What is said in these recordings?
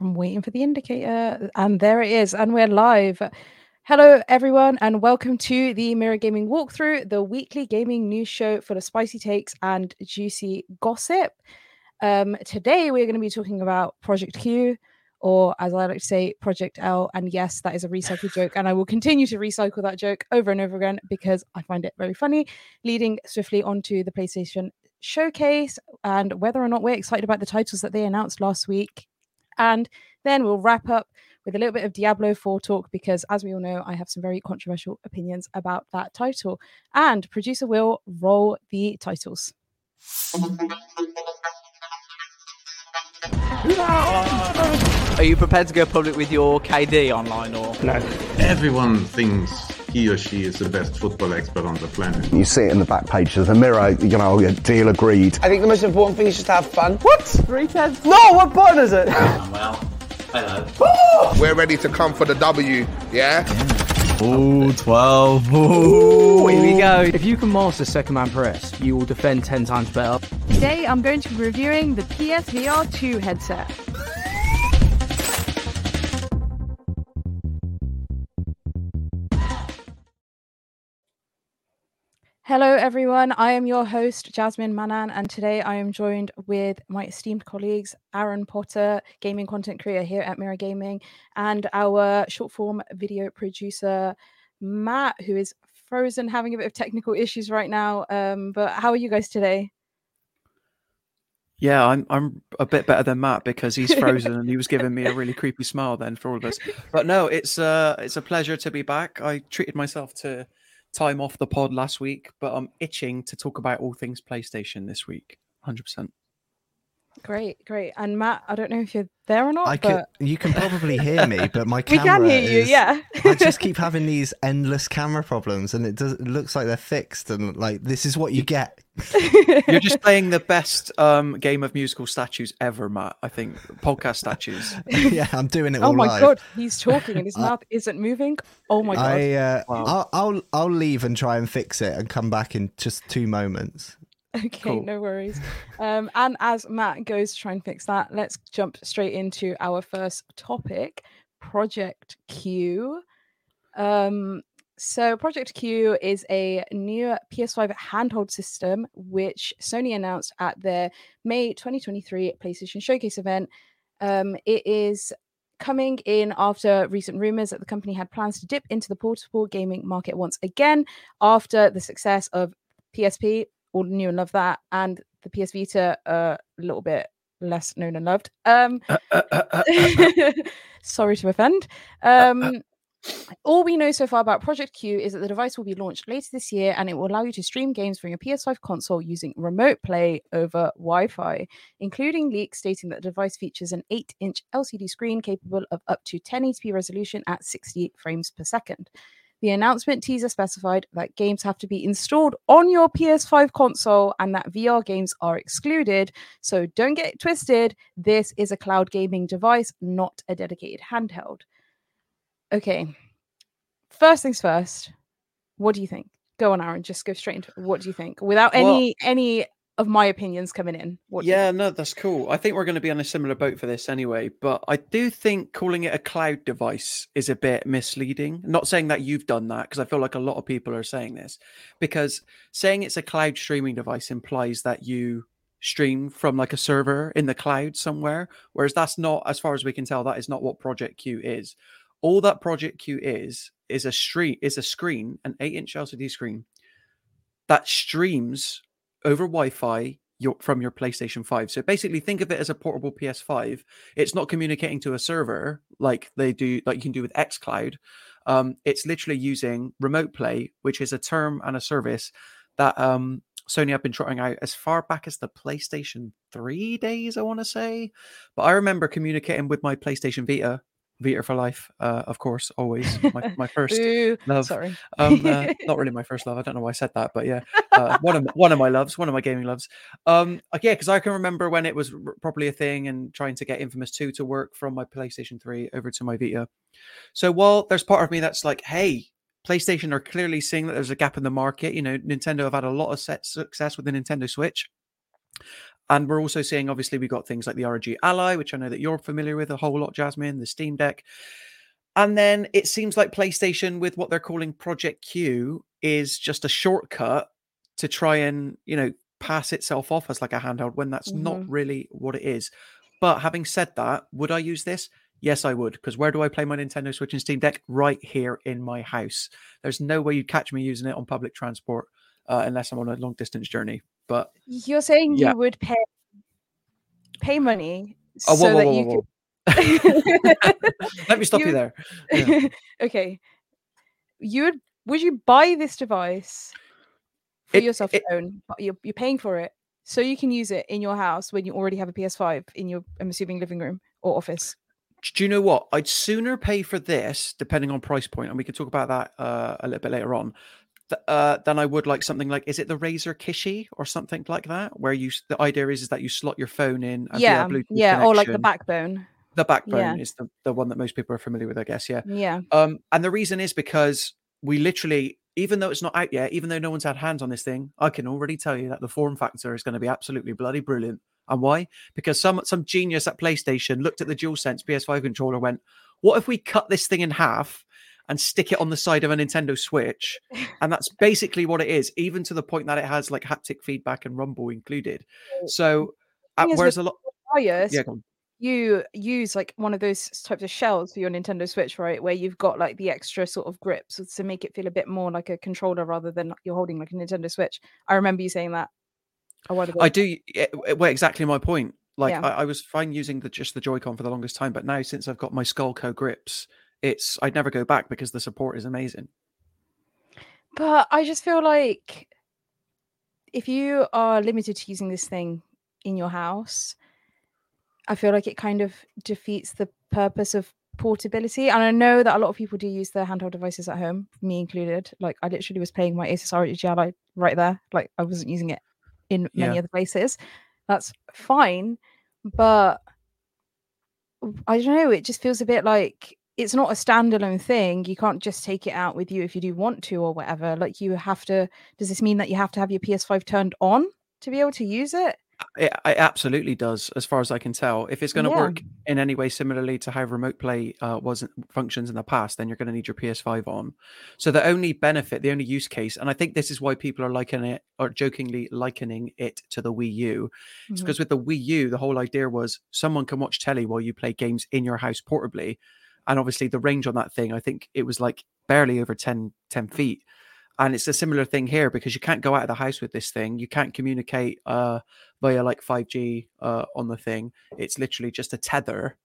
I'm waiting for the indicator, and there it is, and we're live. Hello, everyone, and welcome to the Mirror Gaming Walkthrough, the weekly gaming news show full of spicy takes and juicy gossip. Um, today, we're going to be talking about Project Q, or as I like to say, Project L. And yes, that is a recycled joke, and I will continue to recycle that joke over and over again because I find it very funny, leading swiftly onto the PlayStation showcase and whether or not we're excited about the titles that they announced last week and then we'll wrap up with a little bit of Diablo 4 talk because, as we all know, I have some very controversial opinions about that title. And producer will roll the titles. Are you prepared to go public with your KD online or no? Everyone thinks he or she is the best football expert on the planet. You see it in the back page of the mirror, you know, a deal agreed. I think the most important thing is just to have fun. What? Three tens? No, what button is it? Oh, well, hello. We're ready to come for the W, yeah? Ooh, 12. Ooh, here we go. If you can master second man press, you will defend 10 times better. Today, I'm going to be reviewing the PSVR 2 headset. Hello, everyone. I am your host, Jasmine Mannan, and today I am joined with my esteemed colleagues, Aaron Potter, gaming content creator here at Mirror Gaming, and our short form video producer, Matt, who is frozen, having a bit of technical issues right now. Um, but how are you guys today? Yeah, I'm I'm a bit better than Matt because he's frozen and he was giving me a really creepy smile then for all of us. But no, it's uh it's a pleasure to be back. I treated myself to time off the pod last week, but I'm itching to talk about all things PlayStation this week. 100%. Great, great. And Matt, I don't know if you're there or not. I but... can, you can probably hear me, but my we camera. We can hear you, is, yeah. I just keep having these endless camera problems, and it does. It looks like they're fixed, and like this is what you get. You're just playing the best um, game of musical statues ever, Matt. I think podcast statues. yeah, I'm doing it. Oh my live. god, he's talking and his mouth isn't moving. Oh my god. I, uh, Wow. I'll, I'll I'll leave and try and fix it and come back in just two moments. Okay, Cool. no worries. Um, and as Matt goes to try and fix that, let's jump straight into our first topic Project Q. Um, so, Project Q is a new PS5 handheld system which Sony announced at their May 2023 PlayStation Showcase event. Um, it is coming in after recent rumors that the company had plans to dip into the portable gaming market once again after the success of PSP. All knew and loved that, and the PS Vita uh, a little bit less known and loved. Um, sorry to offend. Um, all we know so far about Project Q is that the device will be launched later this year and it will allow you to stream games from your PS5 console using remote play over Wi Fi, including leaks stating that the device features an 8 inch LCD screen capable of up to 1080p resolution at 60 frames per second. The announcement teaser specified that games have to be installed on your PS5 console and that VR games are excluded. So don't get twisted. This is a cloud gaming device, not a dedicated handheld. Okay. First things first. What do you think? Go on, Aaron. Just go straight into what do you think without Well- any any of my opinions coming in. What Yeah, no, that's cool. I think we're going to be on a similar boat for this anyway, but I do think calling it a cloud device is a bit misleading. Not saying that you've done that because I feel like a lot of people are saying this because saying it's a cloud streaming device implies that you stream from like a server in the cloud somewhere, whereas that's not, as far as we can tell, that is not what Project Q is. All that Project Q is is a stream is a screen, an eight inch LCD screen that streams over Wi-Fi your, from your PlayStation 5. So basically think of it as a portable PS5. It's not communicating to a server like they do like you can do with xCloud. Um, it's literally using remote play, which is a term and a service that um, Sony have been trotting out as far back as the PlayStation 3 days, I want to say. But I remember communicating with my PlayStation Vita, Vita for life, uh, of course, always my, my first Boo. love. Sorry. Um, uh, not really my first love. I don't know why I said that, but yeah, uh, one of one of my loves, one of my gaming loves. Um, like, yeah, because I can remember when it was r- properly a thing and trying to get Infamous Two to work from my PlayStation Three over to my Vita. So while there's part of me that's like, hey, PlayStation are clearly seeing that there's a gap in the market. You know, Nintendo have had a lot of set success with the Nintendo Switch. And we're also seeing, obviously, we've got things like the ROG Ally, which I know that you're familiar with a whole lot, Jasmine, the Steam Deck. And then it seems like PlayStation, with what they're calling Project Q, is just a shortcut to try and, you know, pass itself off as like a handheld when that's Mhm. not really what it is. But having said that, would I use this? Yes, I would. Because where do I play my Nintendo Switch and Steam Deck? Right here in my house. There's no way you'd catch me using it on public transport uh, unless I'm on a long distance journey. But You're saying Yeah. you would pay pay money oh, so whoa, whoa, that whoa, you could. Let me stop you, You- there. Yeah. okay. You would would you buy this device for It- yourself it- to own? You're you're paying for it so you can use it in your house when you already have a PS5 in your I'm assuming living room or office. Do you know what? I'd sooner pay for this, depending on price point, and we can talk about that uh, a little bit later on. Uh, than I would like something like is it the Razer Kishi or something like that, where you the idea is is that you slot your phone in yeah, Bluetooth yeah, or like the backbone. The backbone yeah. is the, the one that most people are familiar with, I guess. Yeah. Yeah. Um, and the reason is because we literally, even though it's not out yet, even though no one's had hands on this thing, I can already tell you that the form factor is going to be absolutely bloody brilliant. And why? Because some some genius at PlayStation looked at the DualSense PS5 controller, went, "What if we cut this thing in half and stick it on the side of a Nintendo Switch?" And that's basically what it is, even to the point that it has like haptic feedback and rumble included. So, uh, thing is with whereas a lot, yeah, you use like one of those types of shells for your Nintendo Switch, right? Where you've got like the extra sort of grips to make it feel a bit more like a controller rather than you're holding like a Nintendo Switch. I remember you saying that a while ago. I do. yeah, w- Well, exactly my point. Like Yeah. I, I was fine using the just the Joy-Con for the longest time, but now since I've got my Skullco grips, it's I'd never go back because the support is amazing. But I just feel like if you are limited to using this thing in your house, I feel like it kind of defeats the purpose of portability. And I know that a lot of people do use their handheld devices at home, me included. Like I literally was playing my Asus ROG Ally right there. Like I wasn't using it in many Yeah. other places. That's fine, but I don't know. It just feels a bit like it's not a standalone thing. You can't just take it out with you if you do want to or whatever. Like you have to. Does this mean that you have to have your PS5 turned on to be able to use it? It, it absolutely does, as far as I can tell. If it's going to Yeah. work in any way similarly to how remote play uh, was functions in the past, then you're going to need your PS5 on. So the only benefit, the only use case, and I think this is why people are likening it or jokingly likening it to the Wii U, is because with the Wii U, the whole idea was someone can watch telly while you play games in your house portably, and obviously the range on that thing, I think it was like barely over 10, 10 feet. And it's a similar thing here because you can't go out of the house with this thing. You can't communicate uh, via like 5G uh, on the thing. It's literally just a tether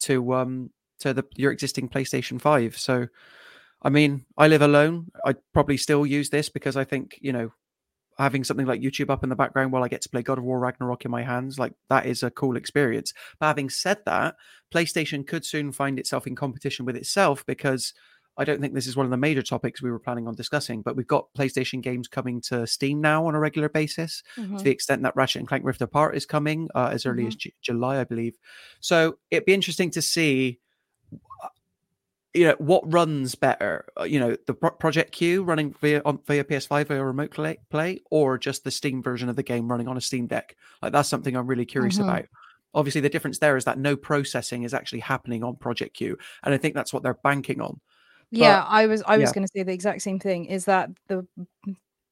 to um to the your existing PlayStation 5. So I mean, I live alone. I'd probably still use this because I think, you know, having something like YouTube up in the background while I get to play God of War Ragnarok in my hands, like that is a cool experience. But having said that, PlayStation could soon find itself in competition with itself because I don't think this is one of the major topics we were planning on discussing, but we've got PlayStation games coming to Steam now on a regular basis to Mhm. the extent that Ratchet and Clank Rift Apart is coming uh, as early as Ju- July, I believe. So it'd be interesting to see, you know, what runs better. uh, You know, the Pro- Project Q running via on, via PS5 via remote play, play, or just the Steam version of the game running on a Steam Deck. Like that's something I'm really curious Mhm. about. Obviously, the difference there is that no processing is actually happening on Project Q, and I think that's what they're banking on. Yeah, I was I was yeah. going to say the exact same thing. Is that the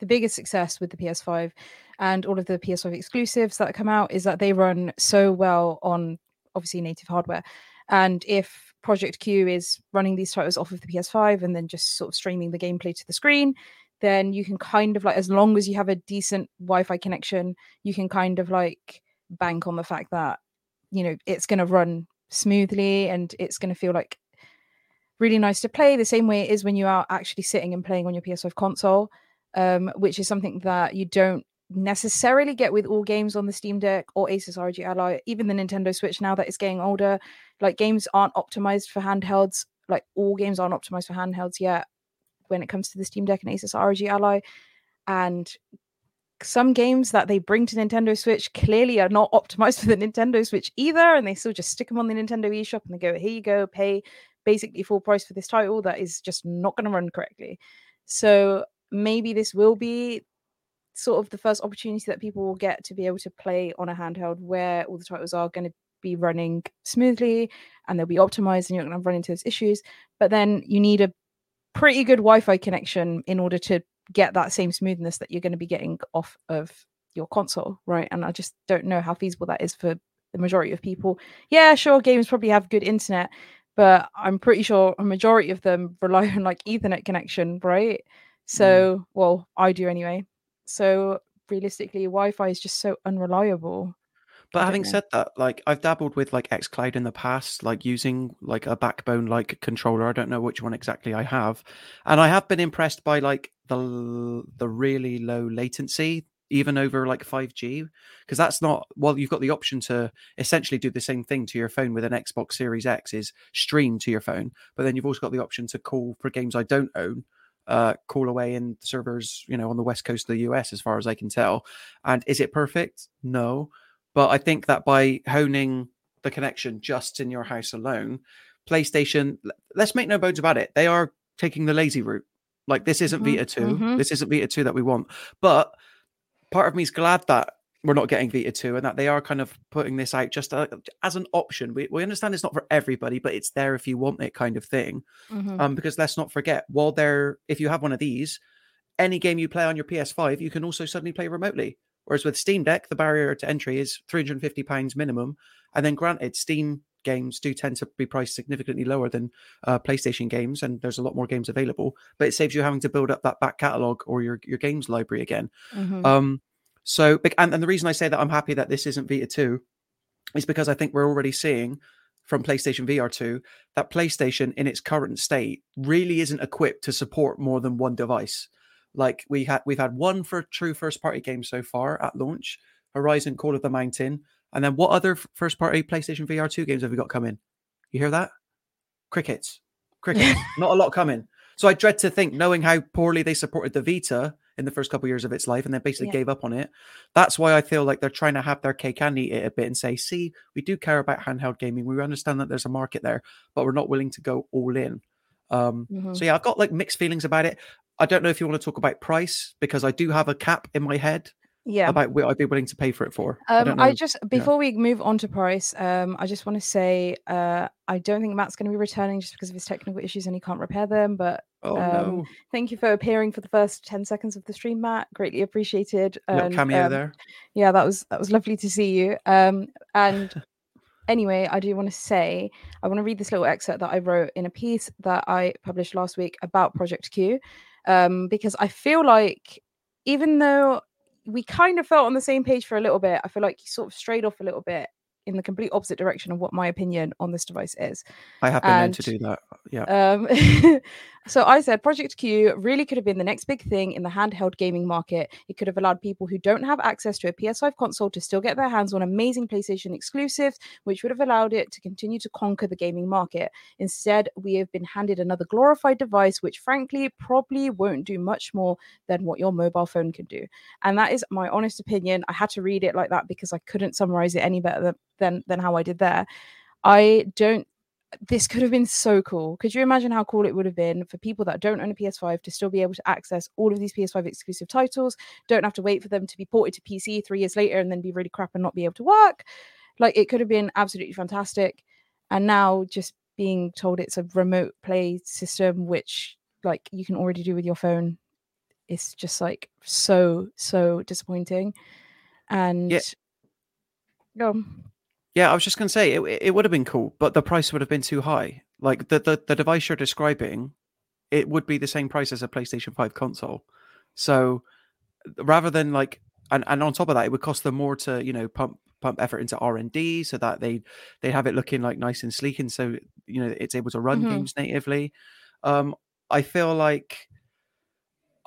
the biggest success with the PS5 and all of the PS5 exclusives that come out is that they run so well on obviously native hardware. And if Project Q is running these titles off of the PS5 and then just sort of streaming the gameplay to the screen, then you can kind of like as long as you have a decent Wi-Fi connection, you can kind of like bank on the fact that you know it's going to run smoothly and it's going to feel like really nice to play the same way it is when you are actually sitting and playing on your PS5 console, um, which is something that you don't necessarily get with all games on the Steam Deck or Asus ROG Ally, even the Nintendo Switch now that it's getting older. Like games aren't optimized for handhelds. Like all games aren't optimized for handhelds yet when it comes to the Steam Deck and Asus ROG Ally. And some games that they bring to Nintendo Switch clearly are not optimized for the Nintendo Switch either, and they still just stick them on the Nintendo eShop and they go, "Here you go, pay basically full price for this title that is just not going to run correctly." So maybe this will be sort of the first opportunity that people will get to be able to play on a handheld where all the titles are going to be running smoothly and they'll be optimized and you're not going to run into those issues. But then you need a pretty good Wi-Fi connection in order to get that same smoothness that you're going to be getting off of your console, right? And I just don't know how feasible that is for the majority of people. Yeah, sure, games probably have good internet, but I'm pretty sure a majority of them rely on like Ethernet connection, right? So, mm. well, I do anyway. So realistically, Wi-Fi is just so unreliable. But having know. said that, like I've dabbled with like xCloud in the past, like using like a backbone like controller. I don't know which one exactly I have, and I have been impressed by like the the really low latency, even over like five G, because that's not well. You've got the option to essentially do the same thing to your phone with an Xbox Series X, is stream to your phone, but then you've also got the option to call for games I don't own uh, call away in servers, you know, on the west coast of the US, as far as I can tell. And is it perfect? No. But I think that by honing the connection just in your house alone, PlayStation, let's make no bones about it, they are taking the lazy route. Like this isn't mm-hmm. Vita 2. Mm-hmm. This isn't Vita 2 that we want. But part of me is glad that we're not getting Vita 2 and that they are kind of putting this out just uh, as an option. We, we understand it's not for everybody, but it's there if you want it kind of thing. Mm-hmm. Um, because let's not forget, while there, if you have one of these, any game you play on your PS5, you can also suddenly play remotely. Whereas with Steam Deck, the barrier to entry is £350 minimum. And then granted, Steam games do tend to be priced significantly lower than uh, PlayStation games, and there's a lot more games available. But it saves you having to build up that back catalog or your your games library again. Mm-hmm. Um, so, and, and the reason I say that I'm happy that this isn't Vita 2 is because I think we're already seeing from PlayStation VR 2 that PlayStation in its current state really isn't equipped to support more than one device. Like we had we've had one for true first party games so far at launch, Horizon Call of the Mountain, and then what other first party PlayStation VR 2 games have we got coming? You hear that? Crickets. Crickets. Not a lot coming. So I dread to think, knowing how poorly they supported the Vita, in the first couple of years of its life and then basically yeah. gave up on it. That's why I feel like they're trying to have their cake and eat it a bit and say, see, we do care about handheld gaming. We understand that there's a market there, but we're not willing to go all in. Um, mm-hmm. So yeah, I've got like mixed feelings about it. I don't know if you want to talk about price because I do have a cap in my head yeah about what I'd be willing to pay for it for. Um, I, I, just before yeah. we move on to price, um, I just want to say uh, I don't think Matt's going to be returning just because of his technical issues and he can't repair them. But oh, um, no. thank you for appearing for the first ten seconds of the stream, Matt. Greatly appreciated. And, cameo um, there. Yeah, that was that was lovely to see you. Um, and anyway, I do want to say I want to read this little excerpt that I wrote in a piece that I published last week about Project Q, um, because I feel like even though we kind of felt on the same page for a little bit. I feel like you sort of strayed off a little bit in the complete opposite direction of what my opinion on this device is. I have been and, meant to do that. Yeah. Um, so I said Project Q really could have been the next big thing in the handheld gaming market. It could have allowed people who don't have access to a PS5 console to still get their hands on amazing PlayStation exclusives, which would have allowed it to continue to conquer the gaming market. Instead, we have been handed another glorified device, which frankly probably won't do much more than what your mobile phone can do. And that is my honest opinion. I had to read it like that because I couldn't summarize it any better than than how I did there. I don't this could have been so cool. Could you imagine how cool it would have been for people that don't own a PS5 to still be able to access all of these PS5 exclusive titles? Don't have to wait for them to be ported to PC three years later and then be really crap and not be able to work. Like it could have been absolutely fantastic. And now just being told it's a remote play system, which like you can already do with your phone, is just like so, so disappointing. And yeah. go. Yeah, I was just going to say it, it would have been cool, but the price would have been too high. Like the, the, the device you're describing, it would be the same price as a PlayStation 5 console. So rather than like, and, and on top of that, it would cost them more to, you know, pump pump effort into R and D so that they they have it looking like nice and sleek, and so you know it's able to run mm-hmm. games natively. Um, I feel like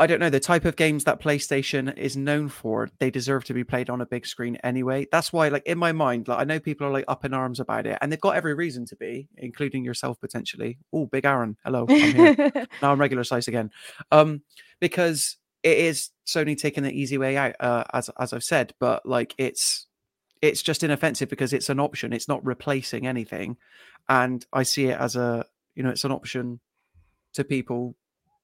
I don't know the type of games that PlayStation is known for. They deserve to be played on a big screen anyway. That's why, like in my mind, like I know people are like up in arms about it, and they've got every reason to be, including yourself potentially. Oh, Big Aaron, hello. I'm here. now I'm regular size again, um, because it is Sony taking the easy way out, uh, as as I've said. But like it's it's just inoffensive because it's an option. It's not replacing anything, and I see it as a you know it's an option to people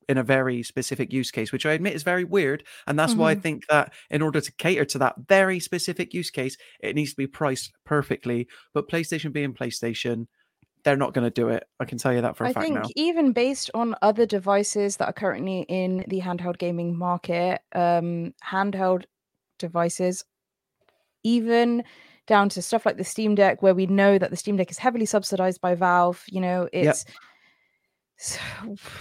in a very specific use case, which I admit is very weird. And that's mm-hmm. why I mm-hmm. think that in order to cater to that very specific use case, it needs to be priced perfectly. But PlayStation being PlayStation, they're not going to do it. I can tell you that for a I fact I think now. even based on other devices that are currently in the handheld gaming market, um, handheld devices, even down to stuff like the Steam Deck, where we know that the Steam Deck is heavily subsidized by Valve. You know, it's yep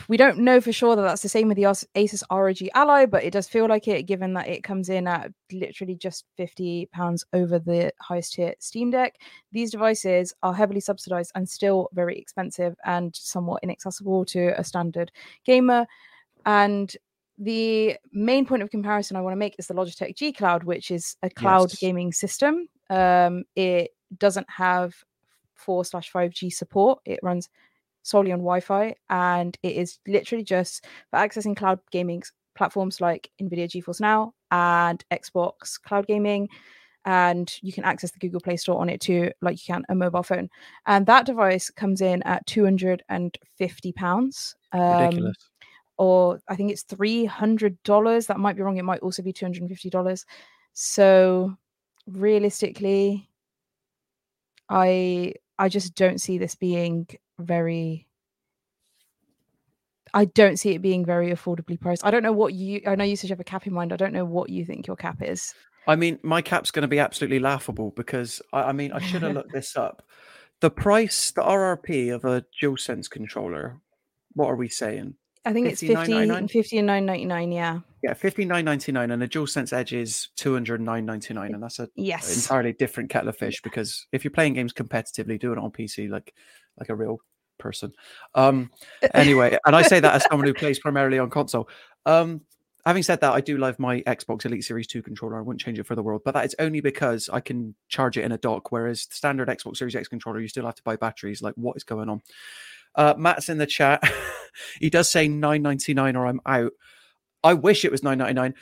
we don't know for sure that that's the same with the Asus ROG Ally, but it does feel like it, given that it comes in at literally just fifty pounds over the highest tier Steam Deck. These devices are heavily subsidized and still very expensive and somewhat inaccessible to a standard gamer. And the main point of comparison I want to make is the Logitech G Cloud, which is a cloud yes. gaming system. Um, it doesn't have four slash five G support. It runs solely on Wi-Fi, and it is literally just for accessing cloud gaming platforms like NVIDIA GeForce Now and Xbox Cloud Gaming. And you can access the Google Play Store on it too, like you can a mobile phone. And that device comes in at two hundred and fifty pounds. Um, Ridiculous. Or I think it's three hundred dollars. That might be wrong. It might also be two hundred and fifty dollars. So realistically, I I just don't see this being very I don't see it being very affordably priced. I don't know what you I know you said you have a cap in mind. I don't know what you think your cap is. I mean, my cap's going to be absolutely laughable because I, I mean, I should have looked this up. The price, the RRP of a DualSense controller, what are we saying? I think it's 50, 50 and 999, yeah. Yeah, 59.99 and a DualSense Edge is 209.99 and that's a yes. entirely different kettle of fish because if you're playing games competitively, do it on PC like like a real person. Um, anyway, and I say that as someone who plays primarily on console. Um, having said that, I do love my Xbox Elite Series 2 controller. I wouldn't change it for the world, but that is only because I can charge it in a dock, whereas the standard Xbox Series X controller, you still have to buy batteries. Like, what is going on? Uh, Matt's in the chat. he does say 9.99 or I'm out. I wish it was 9.99.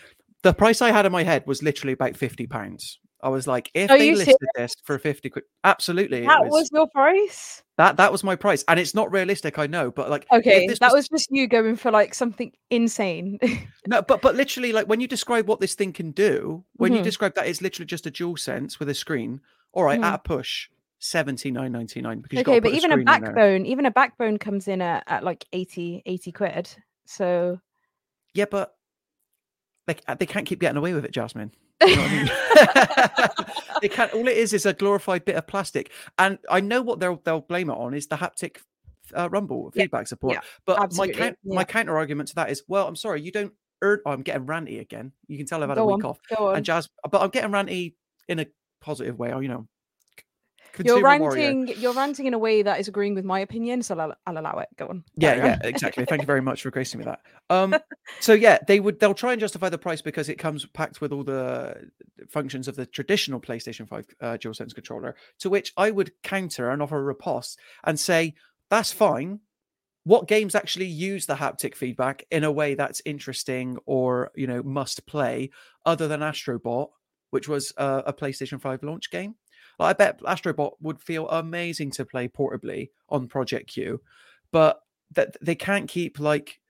The price I had in my head was literally about 50 pounds. I was like, if Are they listed serious? this for 50 quid, absolutely. That was, was, your price? That that was my price. And it's not realistic, I know, but like Okay, that was... was... just you going for like something insane. no, but but literally like when you describe what this thing can do, when mm-hmm. you describe that it's literally just a dual sense with a screen, all right, mm-hmm. at a push, seventy nine ninety nine. Because okay, but even a backbone, even a backbone comes in at, at like 80, 80 quid. So Yeah, but like they can't keep getting away with it, Jasmine. You know I mean? they can't. All it is is a glorified bit of plastic, and I know what they'll they'll blame it on is the haptic uh, rumble feedback support. Yeah, but absolutely. my yeah. my counter argument to that is, well, I'm sorry, you don't. Earn, oh, I'm getting ranty again. You can tell I've had Go a week on. off. And Jazz, but I'm getting ranty in a positive way. Or you know, you're ranting. Warrior. You're ranting in a way that is agreeing with my opinion, so I'll, I'll allow it. Go on. Yeah, yeah, exactly. Thank you very much for gracing me with that. Um, so yeah, they would they'll try and justify the price because it comes packed with all the functions of the traditional PlayStation Five uh, DualSense controller. To which I would counter and offer a riposte and say that's fine. What games actually use the haptic feedback in a way that's interesting or you know must play, other than Astrobot, which was uh, a PlayStation Five launch game? I bet Astrobot would feel amazing to play portably on Project Q, but that they can't keep like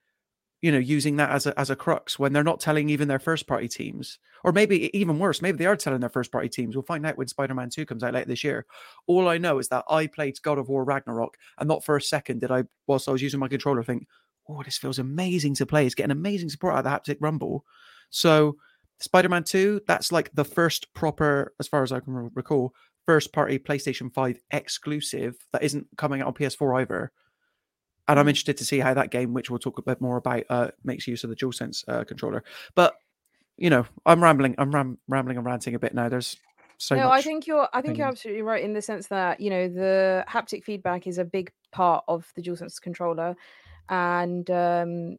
you know using that as a as a crux when they're not telling even their first party teams or maybe even worse maybe they are telling their first party teams. We'll find out when spider-man 2 comes out later this year. All i know is that i played god of war ragnarok and not for a second did i whilst i was using my controller think oh this feels amazing to play. It's getting amazing support out of the haptic rumble. So spider-man 2 that's like the first proper as far as i can recall first party PlayStation 5 exclusive that isn't coming out on PS4 either. And I'm mm. interested to see how that game, which we'll talk a bit more about, uh, makes use of the DualSense uh, controller. But you know, I'm rambling, I'm ram- rambling and ranting a bit now. There's so no, I think you're, I think you're absolutely right in the sense that you know the haptic feedback is a big part of the DualSense controller, and um,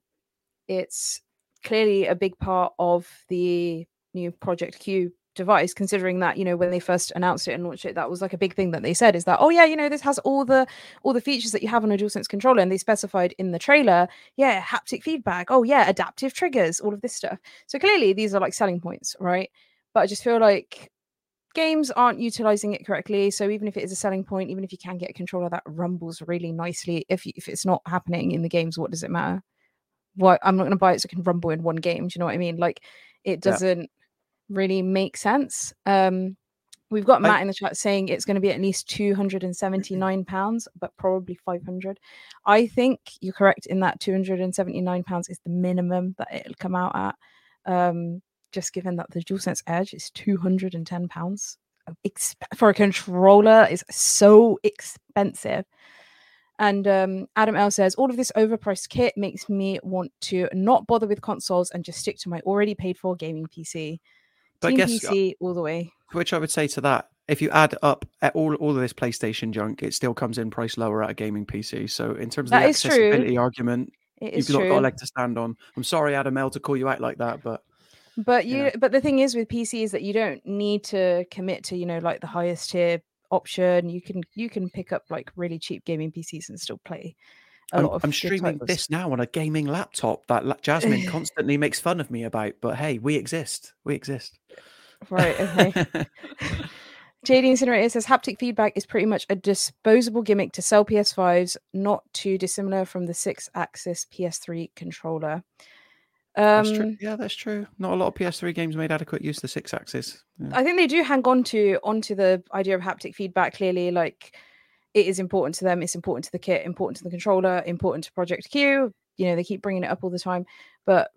it's clearly a big part of the new Project Q device considering that you know when they first announced it and launched it that was like a big thing that they said is that oh yeah you know this has all the all the features that you have on a DualSense controller and they specified in the trailer yeah haptic feedback oh yeah adaptive triggers all of this stuff. So clearly these are like selling points right? But i just feel like games aren't utilizing it correctly so even if it is a selling point even if you can get a controller that rumbles really nicely if you, if it's not happening in the games what does it matter? What i'm not going to buy it so it can rumble in one game do you know what i mean? Like it doesn't yeah really make sense. Um, we've got Matt I, in the chat saying it's going to be at least 279 pounds, but probably 500. I think you're correct in that 279 pounds is the minimum that it'll come out at. Um, just given that the DualSense Edge is 210 pounds for a controller is so expensive. And um, Adam L says, all of this overpriced kit makes me want to not bother with consoles and just stick to my already paid for gaming PC. But Team I guess uh, PC all the way. Which I would say to that, if you add up eh, all all of this PlayStation junk, it still comes in price lower at a gaming PC. So in terms of that the accessibility true. argument, you've not got a leg to stand on. I'm sorry, Adam L, to call you out like that, but but you, yeah. but the thing is with PC is that you don't need to commit to you know like the highest tier option. You can you can pick up like really cheap gaming PCs and still play. I'm, I'm streaming this now on a gaming laptop that Jasmine constantly makes fun of me about. But hey, we exist. We exist. Right. Okay. JD Incinerator says haptic feedback is pretty much a disposable gimmick to sell PS5s, not too dissimilar from the Sixaxis PS3 controller. Um, that's. Yeah, that's true. Not a lot of PS3 games made adequate use of the Sixaxis. Yeah. I think they do hang on to onto the idea of haptic feedback clearly. Like it is important to them. It's important to the kit, important to the controller, important to Project Q. You know, they keep bringing it up all the time. But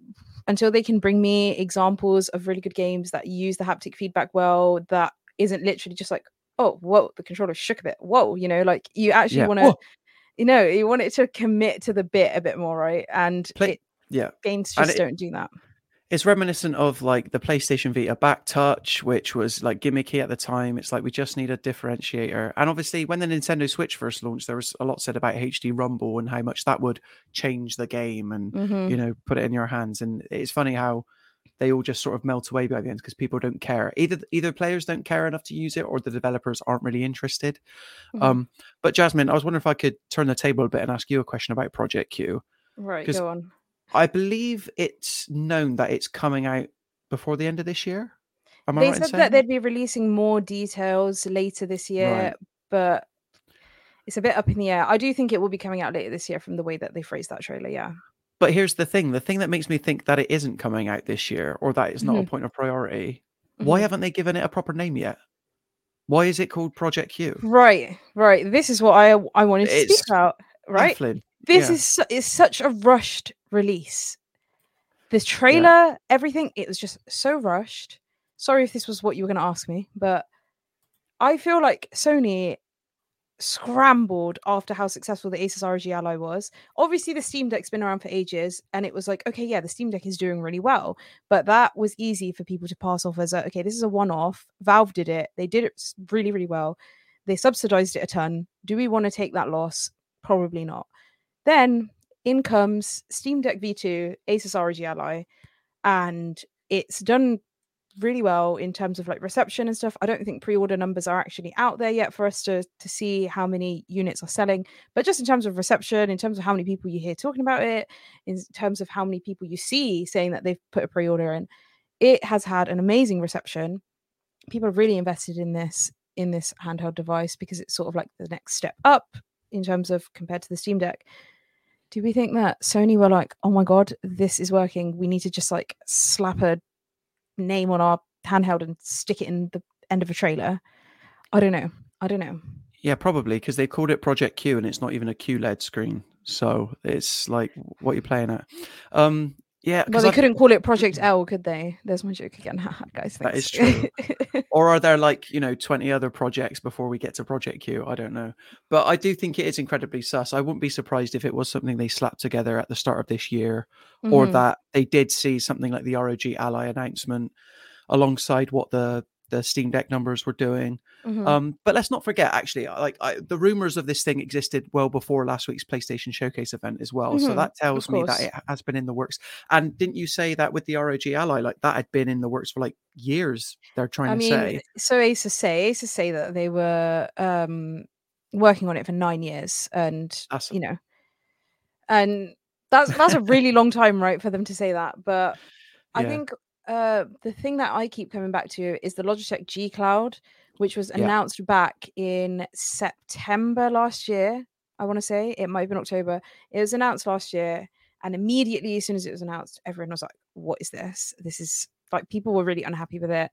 until they can bring me examples of really good games that use the haptic feedback well, that isn't literally just like, oh, whoa, the controller shook a bit. Whoa, you know, like you actually yeah. want to, you know, you want it to commit to the bit a bit more, right? And Play- it, yeah, games just it, don't do that it's reminiscent of like the PlayStation Vita back touch, which was like gimmicky at the time. It's like we just need a differentiator. And obviously, when the Nintendo Switch first launched, there was a lot said about HD Rumble and how much that would change the game and mm-hmm. you know put it in your hands. And it's funny how they all just sort of melt away by the end because people don't care. Either either players don't care enough to use it, or the developers aren't really interested. Mm-hmm. Um, but Jasmine, I was wondering if I could turn the table a bit and ask you a question about Project Q. Right, go on I believe it's known that it's coming out before the end of this year. Am they right said that they'd be releasing more details later this year, right. but it's a bit up in the air. I do think it will be coming out later this year from the way that they phrased that trailer. Yeah. But here's the thing the thing that makes me think that it isn't coming out this year or that it's not mm-hmm. a point of priority. Mm-hmm. Why haven't they given it a proper name yet? Why is it called Project Q? Right, right. This is what I I wanted to it's speak about. Right. Baffling. This yeah. is su- is such a rushed release. This trailer, yeah. everything, it was just so rushed. Sorry if this was what you were going to ask me, but I feel like Sony scrambled after how successful the Asus ROG Ally was. Obviously, the Steam Deck's been around for ages, and it was like, okay, yeah, the Steam Deck is doing really well. But that was easy for people to pass off as a, okay, this is a one off. Valve did it, they did it really, really well. They subsidized it a ton. Do we want to take that loss? Probably not. Then in comes Steam Deck V2, Asus ROG Ally, and it's done really well in terms of like reception and stuff. I don't think pre-order numbers are actually out there yet for us to to see how many units are selling, but just in terms of reception, in terms of how many people you hear talking about it, in terms of how many people you see saying that they've put a pre-order in, it has had an amazing reception. People are really invested in this in this handheld device because it's sort of like the next step up in terms of compared to the Steam Deck do we think that Sony were like, oh my god, this is working? We need to just like slap a name on our handheld and stick it in the end of a trailer? I don't know. I don't know. Yeah, probably because they called it Project Q and it's not even a QLED screen. So it's like what you're playing at. Um, yeah, well, they I... couldn't call it Project L, could they? There's my joke again, guys. Thanks. That is true. or are there like you know 20 other projects before we get to Project Q? I don't know, but I do think it is incredibly sus. I wouldn't be surprised if it was something they slapped together at the start of this year, mm-hmm. or that they did see something like the ROG Ally announcement alongside what the the Steam Deck numbers were doing. Mhm. Um, but let's not forget, actually, like I, the rumors of this thing existed well before last week's PlayStation Showcase event as well. So Mhm, that tells me that it has been in the works. And didn't you say that with the ROG Ally, like that had been in the works for like years? They're trying I to mean, say. so Asus say Asus say that they were um working on it for nine years, and That's- you know, and that's that's a really long time, right, for them to say that. But I Yeah. think uh the thing that I keep coming back to is the Logitech G Cloud, which was Yeah. announced back in September last year. I want to say it might have been October. It was announced last year, and immediately as soon as it was announced, everyone was like, "What is this? This is like people were really unhappy with it."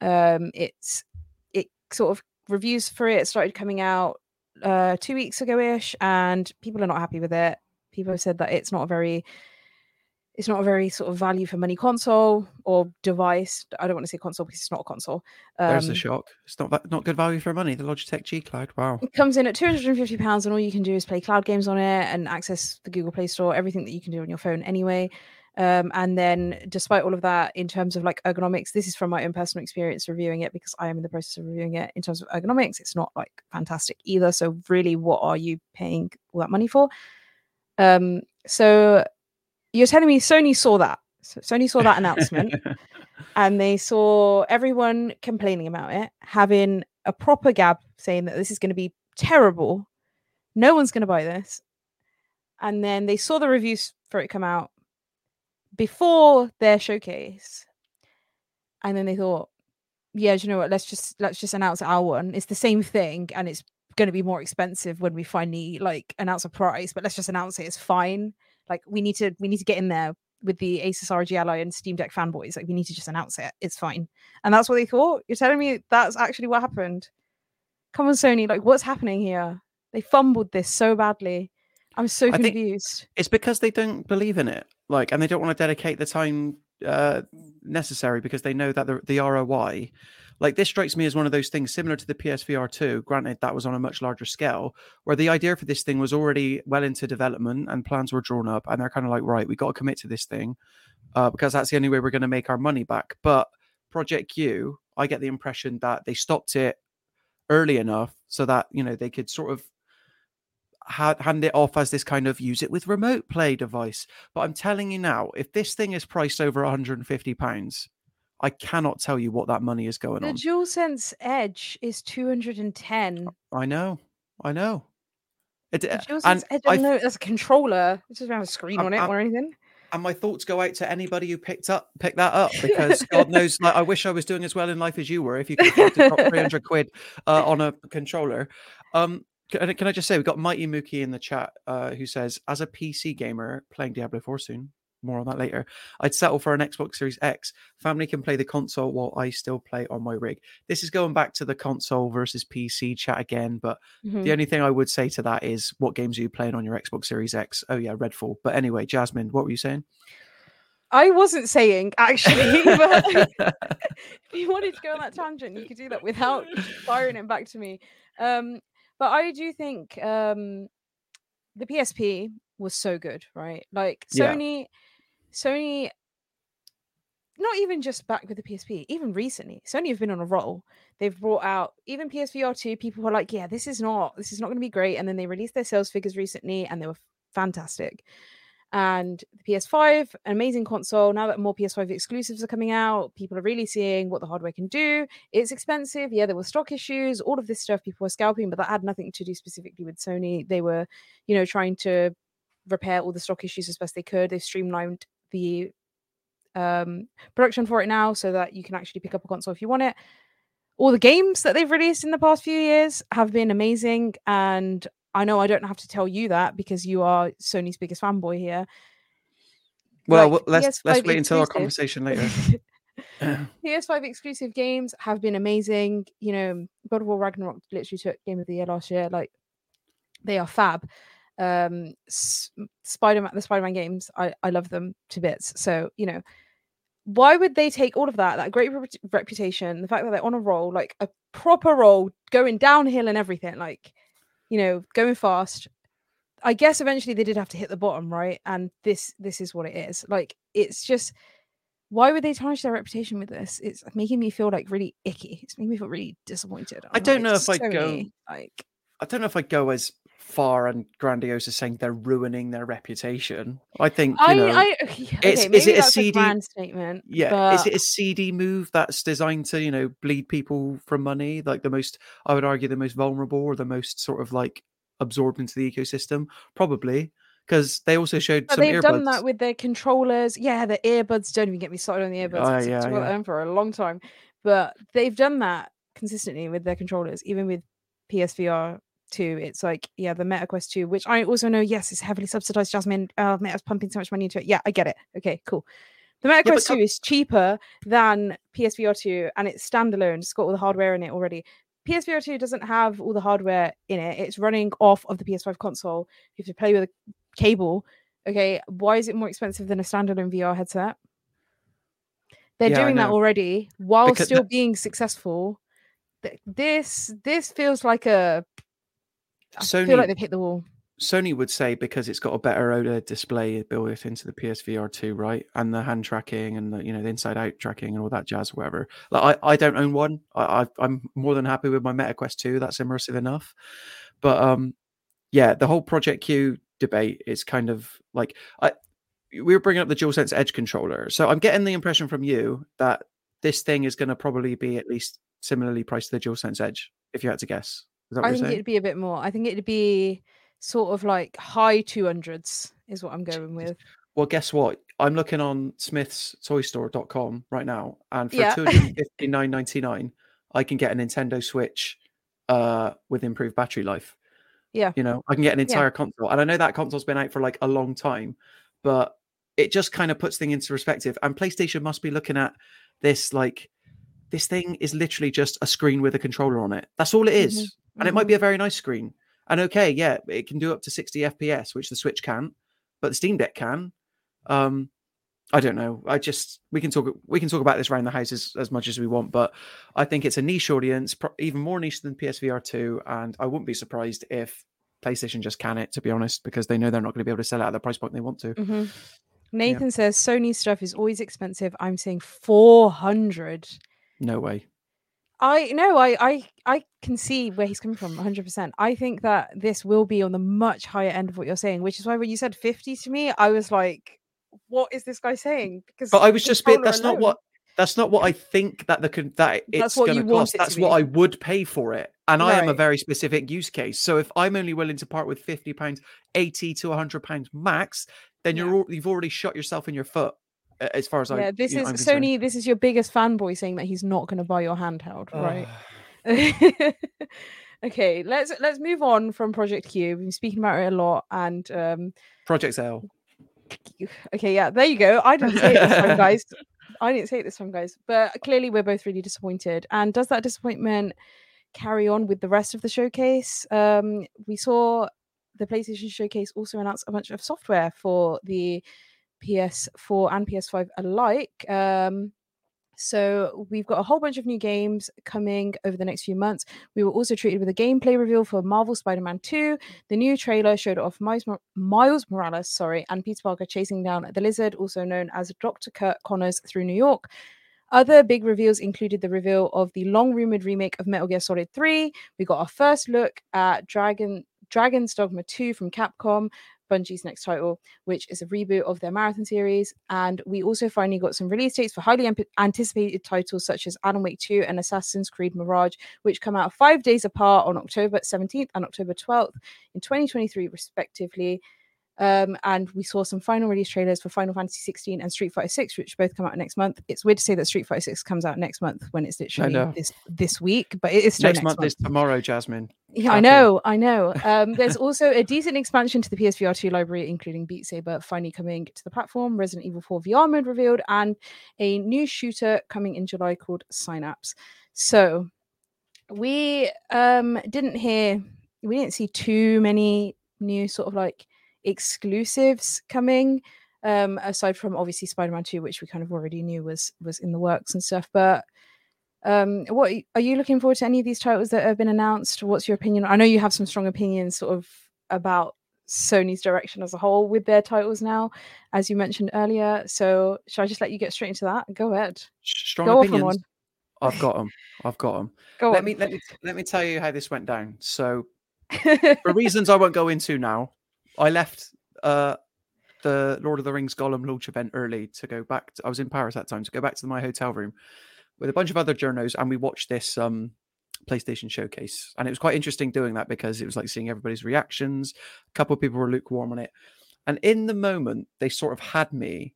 um it's it sort of reviews for it started coming out uh two weeks ago ish and people are not happy with it people have said that it's not a very it's not a very sort of value for money console or device i don't want to say console because it's not a console um, There's a shock. It's not not good value for money. The Logitech G Cloud. Wow. it comes in at 250 pounds and all you can do is play cloud games on it and access the google play store everything that you can do on your phone anyway um, and then despite all of that in terms of like ergonomics this is from my own personal experience reviewing it because i am in the process of reviewing it in terms of ergonomics it's not like fantastic either so really what are you paying all that money for um so you're telling me sony saw that so sony saw that announcement and they saw everyone complaining about it, having a proper gab saying that this is going to be terrible. No one's going to buy this. And then they saw the reviews for it come out before their showcase. And then they thought, yeah, do you know what? Let's just let's just announce our one. It's the same thing and it's going to be more expensive when we finally like announce a price, but let's just announce it. It's fine. Like we need to we need to get in there with the Asus RG Ally and Steam Deck fanboys. Like we need to just announce it. It's fine. And that's what they thought. You're telling me that's actually what happened. Come on, Sony. Like what's happening here? They fumbled this so badly. I'm so I confused. It's because they don't believe in it, like, and they don't want to dedicate the time uh, necessary because they know that the, the ROI, like, this strikes me as one of those things similar to the PSVR 2. Granted, that was on a much larger scale, where the idea for this thing was already well into development and plans were drawn up, and they're kind of like, right, we got to commit to this thing uh, because that's the only way we're going to make our money back. But Project Q, I get the impression that they stopped it early enough so that you know they could sort of ha- hand it off as this kind of use it with remote play device. But I'm telling you now, if this thing is priced over 150 pounds, I cannot tell you what that money is going The on. The DualSense Edge is 210. I know, I know. It, The DualSense and Edge, I I know that's a controller. It doesn't have a screen I'm- on it I'm- or anything. and my thoughts go out to anybody who picked up picked that up because God knows, like I wish I was doing as well in life as you were. If you could afford to drop 300 quid uh, on a controller, um, can, I- can I just say we've got Mighty Mookie in the chat uh, who says, as a PC gamer playing Diablo 4 soon. More on that later. I'd settle for an Xbox Series X. Family can play the console while I still play on my rig. This is going back to the console versus PC chat again, but Mhm. the only thing I would say to that is, what games are you playing on your Xbox Series X? Oh yeah, Redfall. But anyway, Jasmine, what were you saying? I wasn't saying actually, but if you wanted to go on that tangent, you could do that without firing it back to me. Um, but I do think um, the PSP was so good, right? Like Yeah. Sony, not even just back with the PSP, even recently, Sony have been on a roll. They've brought out even PSVR two. People were like, "Yeah, this is not, this is not going to be great," and then they released their sales figures recently, and they were fantastic and the PS5, an amazing console. Now that more PS5 exclusives are coming out, people are really seeing what the hardware can do. It's expensive. Yeah, there were stock issues, all of this stuff people were scalping, but that had nothing to do specifically with Sony. They were, you know, trying to repair all the stock issues as best they could. They've streamlined the um, production for it now so that you can actually pick up a console if you want it. All the games that they've released in the past few years have been amazing, and I know I don't have to tell you that because you are Sony's biggest fanboy here. Well, Like, w- let's let's wait until our conversation later. PS5 exclusive games have been amazing. You know, God of War Ragnarok literally took Game of the Year last year. Like, they are fab. Um, S- Spider-Man, the Spider-Man games, I I love them to bits. So you know, why would they take all of that, that great rep- reputation, the fact that they're on a roll, like a proper roll, going downhill and everything, like you know, going fast. I guess eventually they did have to hit the bottom, right? And this this is what it is. Like it's just why would they tarnish their reputation with this? It's making me feel like really icky. It's making me feel really disappointed. I I'm don't like, know if I'd go like I don't know if I'd go as far and grandiose as saying they're ruining their reputation. I think you I, know, I okay, it's, is it a seedy? grand statement? yeah, is it a seedy move that's designed to you know bleed people from money? Like the most, I would argue, the most vulnerable or the most sort of like absorbed into the ecosystem, probably because they also mm, showed But some they've earbuds. done that with their controllers. Yeah, the earbuds. Don't even get me started on the earbuds. Ah, oh, I've yeah, yeah. them for a long time. But they've done that consistently with their controllers, even with PSVR 2. It's like, yeah, the Meta Quest 2, which I also know, yes, it's heavily subsidized. Jasmine, uh, Meta's pumping so much money into it. Yeah, I get it. Okay, cool. The Meta but Quest co- 2 is cheaper than PSVR 2 and it's standalone. It's got all the hardware in it already. PSVR 2 doesn't have all the hardware in it. It's running off of the PS5 console. You have to play with a cable. Okay, why is it more expensive than a standalone VR headset? They're Yeah, doing that already while Because still being successful. This this feels like a I feel Sony- like they've hit the wall. Sony would say because it's got a better OLED display built into the PSVR 2, right? And the hand tracking and the you know the inside out tracking and all that jazz, whatever. Like I, I don't own one. I, I I'm more than happy with my Meta Quest 2. That's immersive enough. But um, yeah, the whole Project Q debate is kind of like I we were bringing up the DualSense Edge controller. So I'm getting the impression from you that this thing is going to probably be at least similarly priced to the DualSense Edge, if you had to guess. Is that I think saying? it'd be a bit more. I think it'd be sort of like high two hundreds is what I'm going with. Well, guess what? I'm looking on Smyths Toystore.com right now, and for Yeah. two hundred fifty nine ninety nine, I can get a Nintendo Switch uh, with improved battery life. Yeah. You know, I can get an Yeah. entire console, and I know that console's been out for like a long time, but it just kind of puts things into perspective. And PlayStation must be looking at this like this thing is literally just a screen with a controller on it. That's all it is. Mhm, and it might be a very nice screen. And okay, yeah, it can do up to 60 FPS, which the Switch can't, but the Steam Deck can. Um, I don't know. I just we can talk we can talk about this around the house as, as much as we want, but I think it's a niche audience, pro- even more niche than PSVR two, and I wouldn't be surprised if PlayStation just can it, to be honest, because they know they're not going to be able to sell it at the price point they want to. Mhm. Nathan says Sony stuff is always expensive. I'm saying 400. No way. I no, I I I can see where he's coming from 100%. I think that this will be on the much higher end of what you're saying, which is why when you said 50 to me, I was like, what is this guy saying? Because But I was just bit. That's not what. That's not what I think that the that it's going to cost. That's what. I would pay for it, and I am a very specific use case. So if I'm only willing to part with fifty pounds, eighty to hundred pounds max, then you're you've already shot yourself in your foot. As far as I, Yeah, this you know, is concerned. Sony. This is your biggest fanboy saying that he's not going to buy your handheld, right? okay, let's let's move on from Project Q. We've been speaking about it a lot, and um, Project L. okay, yeah, there you go. I didn't say it this time, guys. I didn't say it this time, guys. But clearly, we're both really disappointed. And does that disappointment carry on with the rest of the showcase? Um, we saw the PlayStation Showcase also announce a bunch of software for the PS4 and PS5 alike. Um, so we've got a whole bunch of new games coming over the next few months. We were also treated with a gameplay reveal for Marvel Spider-Man 2. The new trailer showed off Miles, Mor- Miles Morales, sorry, and Peter Parker chasing down the Lizard, also known as Dr. Curt Connors, through New York. Other big reveals included the reveal of the long rumored remake of Metal Gear Solid 3. We got our first look at Dragon Dragon's Dogma 2 from Capcom, Bungie's next title, which is a reboot of their marathon series. And we also finally got some release dates for highly anticipated titles such as Alan Wake 2 and Assassin's Creed Mirage, which come out five days apart on October 17th and October 12th in 2023, respectively. Um, and we saw some final release trailers for Final Fantasy 16 and Street Fighter 6, which both come out next month. It's weird to say that Street Fighter 6 comes out next month when it's literally this this week, but it is still Next, next, month, is tomorrow, Jasmine. yeah, I know, I know. Um, there's also a decent expansion to the PSVR 2 library, including Beat Saber finally coming to the platform, Resident Evil 4 VR mode revealed, and a new shooter coming in July called Synapse. So we um didn't hear, we didn't see too many new sort of like exclusives coming. Um, aside from obviously Spider-Man 2, which we kind of already knew was was in the works and stuff. But um what are you looking forward to any of these titles that have been announced what's your opinion i know you have some strong opinions sort of about Sony's direction as a whole with their titles now, as you mentioned earlier. So, should I just let you get straight into that? Go ahead. Strong Go off on one. I've got them. I've got them. Go let on. me let me let me tell you how this went down. So, for reasons I won't go into now, I left uh, the Lord of the Rings Gollum launch event early to go back. To, I was in Paris at that time to go back to my hotel room with a bunch of other journos, and we watched this um, PlayStation showcase. And it was quite interesting doing that because it was like seeing everybody's reactions. A couple of people were lukewarm on it, and in the moment, they sort of had me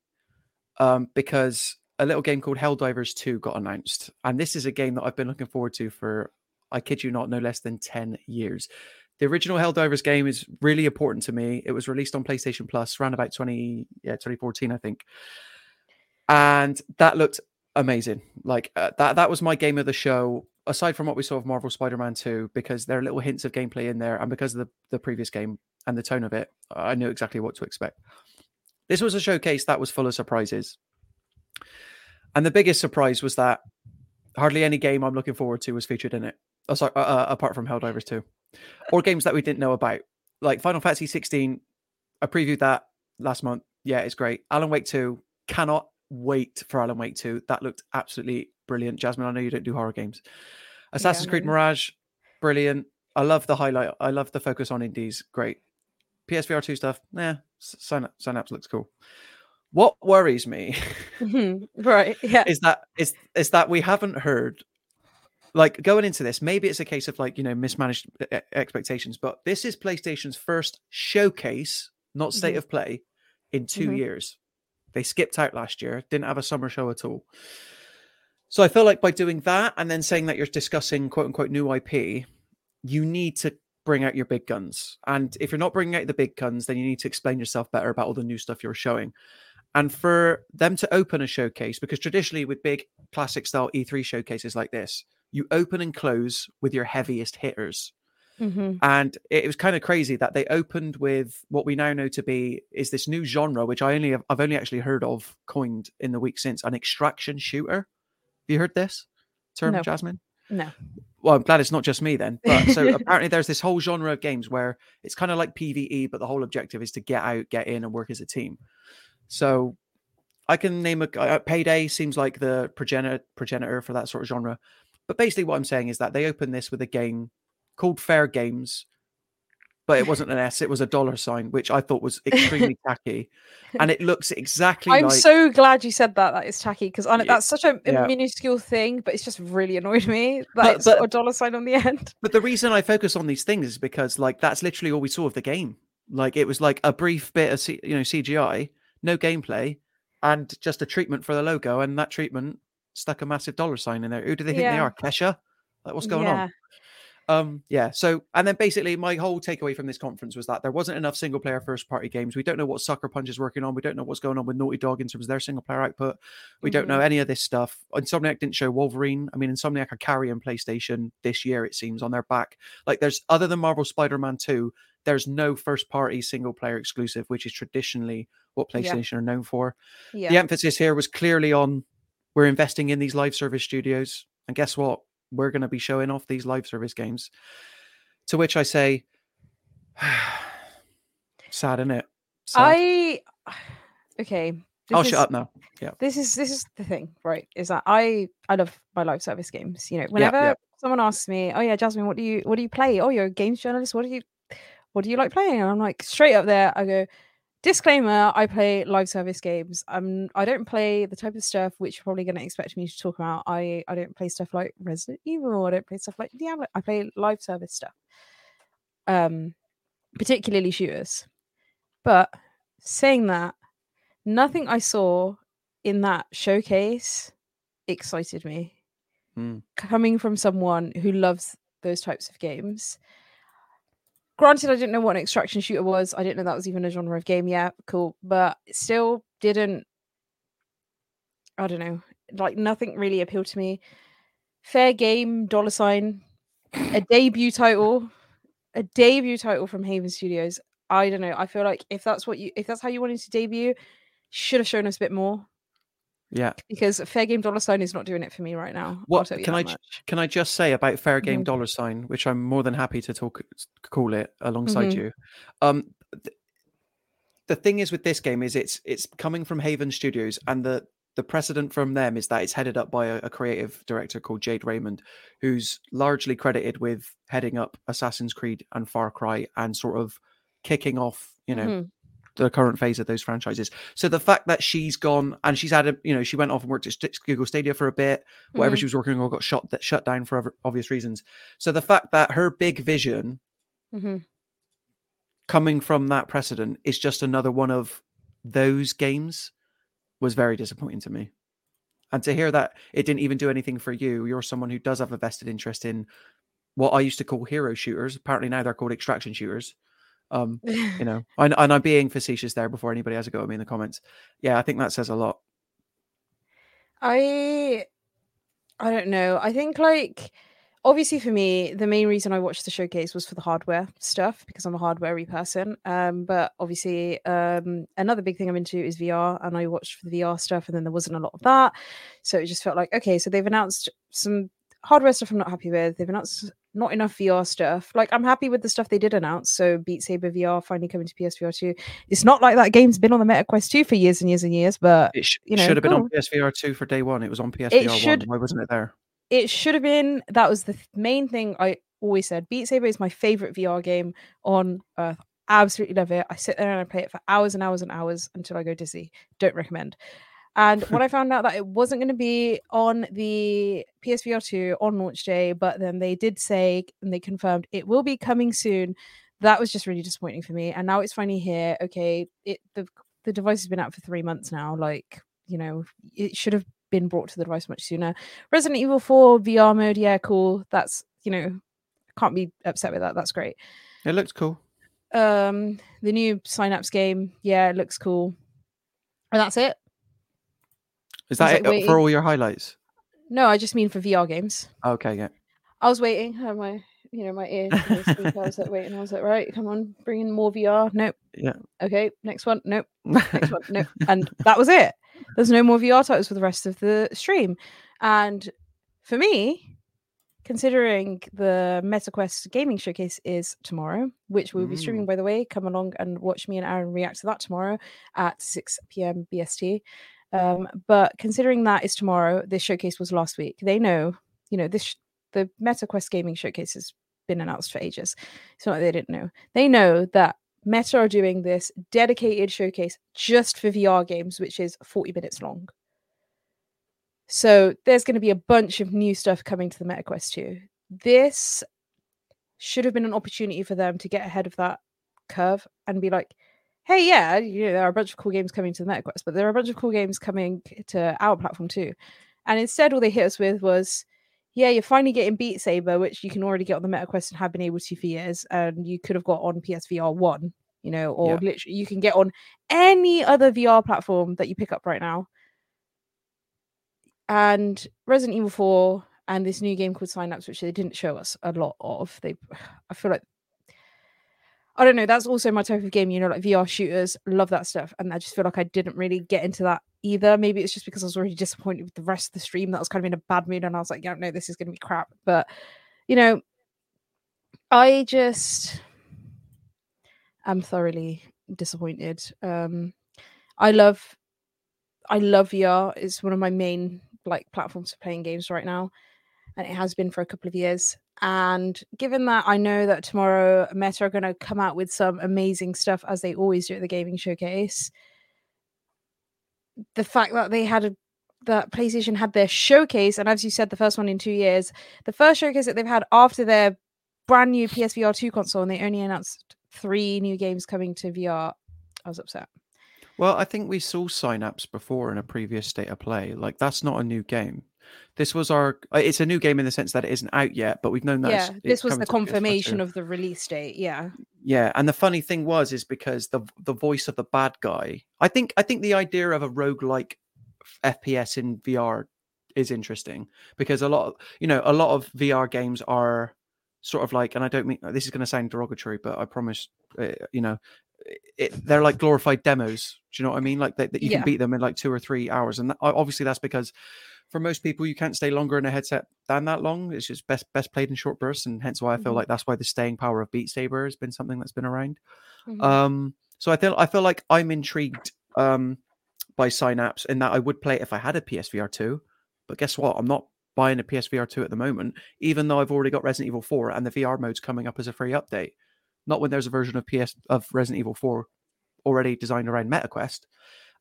um, because a little game called Helldivers 2 got announced. And this is a game that I've been looking forward to for, I kid you not, no less than 10 years. The original Helldivers game is really important to me. It was released on PlayStation Plus around about 20, yeah, 2014, I think. And that looked amazing. Like uh, that, that was my game of the show. Aside from what we saw of Marvel Spider-Man 2, because there are little hints of gameplay in there, and because of the, the previous game and the tone of it, I knew exactly what to expect. This was a showcase that was full of surprises. And the biggest surprise was that hardly any game I'm looking forward to was featured in it. Oh, sorry, uh, uh, apart from Helldivers 2, or games that we didn't know about, like Final Fantasy 16. I previewed that last month. Yeah, it's great. Alan Wake 2. Cannot wait for Alan Wake 2. That looked absolutely brilliant. Jasmine, I know you don't do horror games. Assassin's Creed. Mirage, brilliant. I love the highlight. I love the focus on indies. Great. PSVR 2 stuff. Nah, Synapse, Synapse looks cool. What worries me Mhm. right. Yeah. is that is is that we haven't heard like going into this maybe it's a case of like you know mismanaged expectations but this is playstation's first showcase not state Mhm. of play in 2 Mhm. years they skipped out last year didn't have a summer show at all so i feel like by doing that and then saying that you're discussing quote unquote new ip you need to bring out your big guns and if you're not bringing out the big guns then you need to explain yourself better about all the new stuff you're showing and for them to open a showcase because traditionally with big classic style E3 showcases like this, you open and close with your heaviest hitters. Mhm. And it was kind of crazy that they opened with what we now know to be is this new genre, which I only have, I've only actually heard of coined in the week since, an extraction shooter. Have you heard this term, No. Jasmine? No. Well, I'm glad it's not just me then. But so apparently there's this whole genre of games where it's kind of like PvE, but the whole objective is to get out, get in, and work as a team. So I can name a uh, Payday seems like the progenitor progenitor for that sort of genre. But basically, what I'm saying is that they opened this with a game called Fair Games, but it wasn't an S; it was a dollar sign, which I thought was extremely tacky, and it looks exactly I'm like. so glad you said that. That is tacky because that's such a, a yeah. minuscule thing, but it's just really annoyed me that But- it's but- a dollar sign on the end. But the reason I focus on these things is because, like, that's literally all we saw of the game. Like, it was like a brief bit of, C- you know, CGI, no gameplay, and just a treatment for the logo, and that treatment stuck a massive dollar sign in there. Who do they think they are? Kesha? Like, what's going yeah. on? Um, yeah. So, and then basically, my whole takeaway from this conference was that there wasn't enough single player first party games. We don't know what Sucker Punch is working on. We don't know what's going on with Naughty Dog in terms of their single player output. We don't know any of this stuff. Insomniac didn't show Wolverine. I mean, Insomniac are carrying PlayStation this year, it seems, on their back. Like, there's other than Marvel Spider Man 2, there's no first party single player exclusive, which is traditionally what Yeah. PlayStation are known for. Yeah. The emphasis here was clearly on we're investing in these live service studios. And guess what? We're going to be showing off these live service games. To which I say, sad, isn't it? Sad. I okay. I'll this shut is- up now. Yeah. This is this is the thing, right? Is that I I love my live service games. You know, whenever yeah. someone asks me, "Oh yeah, Jasmine, what do you what do you play? Oh, you're a games journalist. What do you what do you like playing?" And I'm like straight up there. I go, disclaimer: I play live service games. I'm I don't play the type of stuff which you're probably going to expect me to talk about. I I don't play stuff like Resident Evil. I don't play stuff like Diablo. I play live service stuff. Um, particularly shooters. But saying that, nothing I saw in that showcase excited me. Mm. Coming from someone who loves those types of games. Granted, I didn't know what an extraction shooter was. I didn't know that was even a genre of game. Yeah, cool. But still didn't. I don't know. Like nothing really appealed to me. Fair game, dollar sign, a debut title, a debut title from Haven Studios. I don't know. I feel like if that's what you, if that's how you wanted to debut, should have shown us a bit more Yeah. because Fair Game Dollar Sign is not doing it for me right now. What can I much. can I just say about fair game Mhm. dollar sign, which I'm more than happy to talk call it alongside Mhm. you. Um, the thing is with this game is it's it's coming from Haven Studios, and the the precedent from them is that it's headed up by a, a, creative director called Jade Raymond, who's largely credited with heading up Assassin's Creed and Far Cry and sort of kicking off, you know, mm-hmm. The current phase of those franchises. So the fact that she's gone and she's had a, you know, she went off and worked at Google Stadia for a bit, whatever mm-hmm. she was working on got shut shut down for obvious reasons. So the fact that her big vision mm-hmm. coming from that precedent is just another one of those games was very disappointing to me. And to hear that it didn't even do anything for you, you're someone who does have a vested interest in what I used to call hero shooters. Apparently now they're called extraction shooters. Um, you know, and, and I'm being facetious there before anybody has a go at me in the comments. Yeah, I think that says a lot. I I don't know. I think like obviously for me, the main reason I watched the showcase was for the hardware stuff because I'm a hardwarey person. Um, but obviously, um, another big thing I'm into is VR, and I watched for the VR stuff, and then there wasn't a lot of that, so it just felt like okay, so they've announced some hardware stuff I'm not happy with. They've announced not enough VR stuff. Like I'm happy with the stuff they did announce. So Beat Saber VR finally coming to PSVR 2. It's not like that game's been on the Meta Quest 2 for years and years and years, but it sh- you know, should have been on PSVR 2 for day one. It was on PSVR should, 1. Why wasn't it there? it should have been that was the th- main thing I always said. Beat Saber is my favorite VR game on earth. Absolutely love it. I sit there and I play it for hours and hours and hours until I go dizzy. Don't recommend. And when I found out that it wasn't going to be on the PSVR 2 on launch day, but then they did say and they confirmed it will be coming soon, that was just really disappointing for me. And now it's finally here. Okay, it the the device has been out for three months now. Like, you know, it should have been brought to the device much sooner. Resident Evil 4 VR mode, yeah, cool. That's you know, can't be upset with that. That's great. It looks cool. Um, the new Synapse game, yeah, it looks cool. And that's it. Is that it waiting. for all your highlights? No, I just mean for VR games. Okay, yeah. I was waiting. Had my you know my ear. I was like waiting. I was like, right, come on, bring in more VR. Nope. Yeah. Okay, next one. Nope. Next one. Nope. And that was it. There's no more VR titles for the rest of the stream. And for me, considering the MetaQuest gaming showcase is tomorrow, which we'll mm. be streaming, mm. by the way, come along and watch me and Aaron react to that tomorrow at 6 p.m. BST. Um, but considering that is tomorrow, this showcase was last week. They know, you know, this the Meta Quest gaming showcase has been announced for ages. It's not like they didn't know. They know that Meta are doing this dedicated showcase just for VR games, which is 40 minutes long. So there's going to be a bunch of new stuff coming to the Meta Quest 2. This should have been an opportunity for them to get ahead of that curve and be like, hey, yeah, you know, there are a bunch of cool games coming to the MetaQuest, but there are a bunch of cool games coming to our platform too. And instead, all they hit us with was, yeah, you're finally getting Beat Saber, which you can already get on the MetaQuest and have been able to for years, and you could have got on PSVR one, you know, or yeah. literally you can get on any other VR platform that you pick up right now. And Resident Evil 4 and this new game called Synapse, which they didn't show us a lot of. They I feel like I don't know. That's also my type of game, you know, like VR shooters. Love that stuff. And I just feel like I didn't really get into that either. Maybe it's just because I was already disappointed with the rest of the stream that I was kind of in a bad mood and I was like, yeah, no, this is going to be crap. But, you know, I just am thoroughly disappointed. Um, I love, I love VR. It's one of my main like platforms for playing games right now. And it has been for a couple of years. And given that I know that tomorrow Meta are going to come out with some amazing stuff as they always do at the gaming showcase, the fact that they had a that PlayStation had their showcase, and as you said, the first one in two years, the first showcase that they've had after their brand new PSVR 2 console, and they only announced three new games coming to VR. I was upset. Well, I think we saw Synapse before in a previous state of play. Like that's not a new game. This was our. Uh, it's a new game in the sense that it isn't out yet, but we've known that. Yeah, this was the confirmation of the release date. Yeah. Yeah, and the funny thing was, is because the the voice of the bad guy. I think I think the idea of a rogue like FPS in VR is interesting because a lot of you know a lot of VR games are sort of like, and I don't mean this is going to sound derogatory, but I promise, uh, you know, it, they're like glorified demos. Do you know what I mean? Like that, you yeah. can beat them in like two or three hours, and that, obviously that's because for most people, you can't stay longer in a headset than that long. It's just best best played in short bursts, and hence why I feel Mhm. like that's why the staying power of Beat Saber has been something that's been around. Mhm. Um, so I feel I feel like I'm intrigued um, by Synapse in that I would play it if I had a PSVR two, but guess what? I'm not buying a PSVR two at the moment, even though I've already got Resident Evil four and the VR mode's coming up as a free update. Not when there's a version of PS of Resident Evil four already designed around MetaQuest.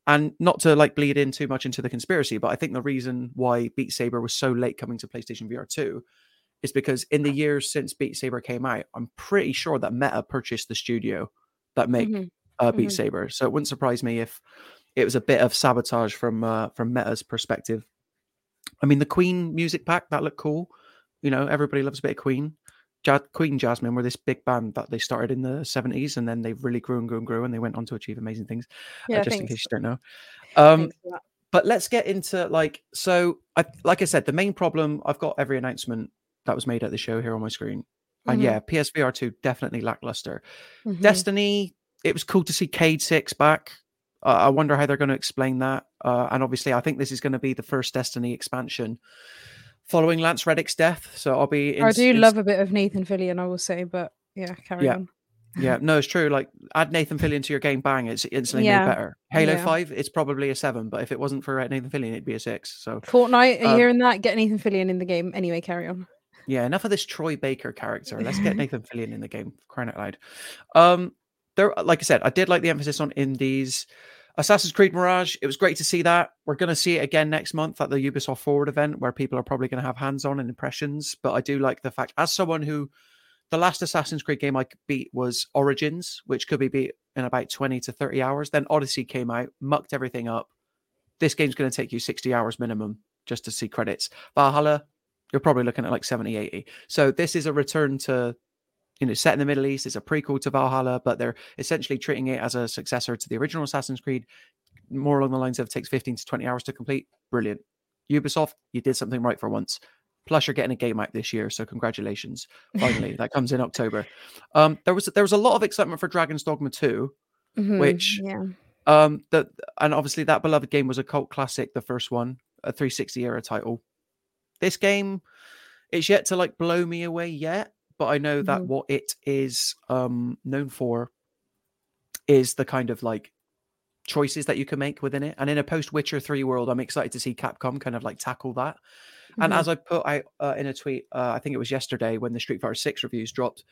And not to like bleed in too much into the conspiracy, but I think the reason why Beat Saber was so late coming to PlayStation VR 2 is because in the years since Beat Saber came out, I'm pretty sure that Meta purchased the studio that make Mhm. uh, Beat Mhm. Saber. So it wouldn't surprise me if it was a bit of sabotage from uh, from Meta's perspective. I mean, the Queen music pack that looked cool. You know, everybody loves a bit of Queen. Ja- Queen Jasmine were this big band that they started in the 70s and then they really grew and grew and grew and they went on to achieve amazing things. uh, Yeah, just in case you don't know. Um, Thanks for that. but let's get into like so I like I said, the main problem I've got every announcement that was made at the show here on my screen. And Mhm. yeah, PSVR 2 definitely lackluster. Mhm. Destiny, it was cool to see Cayde 6 back. Uh, I wonder how they're going to explain that. Uh, and obviously, I think this is going to be the first Destiny expansion following Lance Reddick's death. So I'll be. I do ins- love a bit of Nathan Fillion, I will say, but yeah, carry Yeah. on. Yeah, no, it's true. Like add Nathan Fillion to your game, bang, it's instantly Yeah. made better. Halo Yeah. Five, it's probably a seven, but if it wasn't for Nathan Fillion, it'd be a six. So Fortnite, are Um, hearing that? Get Nathan Fillion in the game. Anyway, carry on. yeah, enough of this Troy Baker character. Let's get Nathan Fillion in the game. Crying out loud. Um, there, like I said, I did like the emphasis on indies. Assassin's Creed Mirage, it was great to see that. We're going to see it again next month at the Ubisoft Forward event where people are probably going to have hands on and impressions. But I do like the fact, as someone who the last Assassin's Creed game I beat was Origins, which could be beat in about 20 to 30 hours. Then Odyssey came out, mucked everything up. This game's going to take you 60 hours minimum just to see credits. Valhalla, you're probably looking at like 70, 80. So this is a return to, you know, set in the Middle East. It's a prequel to Valhalla, but they're essentially treating it as a successor to the original Assassin's Creed, more along the lines of takes 15 to 20 hours to complete. Brilliant. Ubisoft, you did something right for once. Plus, you're getting a game out this year, so congratulations! Finally, that comes in October. Um, there was there was a lot of excitement for Dragon's Dogma 2, Mhm, which yeah. um that and obviously that beloved game was a cult classic, the first one, a 360 era title. This game, it's yet to like blow me away yet, but I know that Mhm. what it is um known for is the kind of like choices that you can make within it. And in a post Witcher 3 world, I'm excited to see Capcom kind of like tackle that. And Mhm. as I put out uh, in a tweet, uh, I think it was yesterday when the Street Fighter 6 reviews dropped,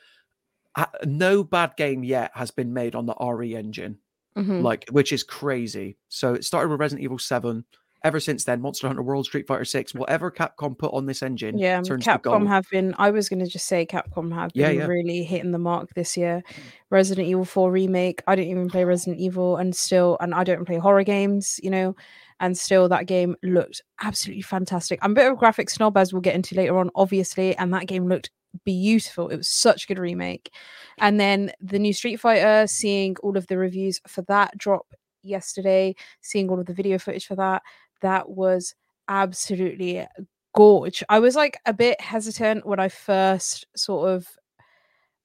uh, no bad game yet has been made on the RE engine, Mhm. like which is crazy. So it started with Resident Evil 7. Ever since then, Monster Hunter World, Street Fighter 6, whatever Capcom put on this engine Yeah, Capcom have been. I was going to just say Capcom have Yeah, been yeah. really hitting the mark this year. Resident Evil 4 remake. I didn't even play Resident Evil, and still, and I don't play horror games, you know, and still that game looked absolutely fantastic. I'm a bit of a graphic snob, as we'll get into later on, obviously, and that game looked beautiful. It was such a good remake. And then the new Street Fighter, seeing all of the reviews for that drop yesterday, seeing all of the video footage for that, that was absolutely gorge. I was like a bit hesitant when I first sort of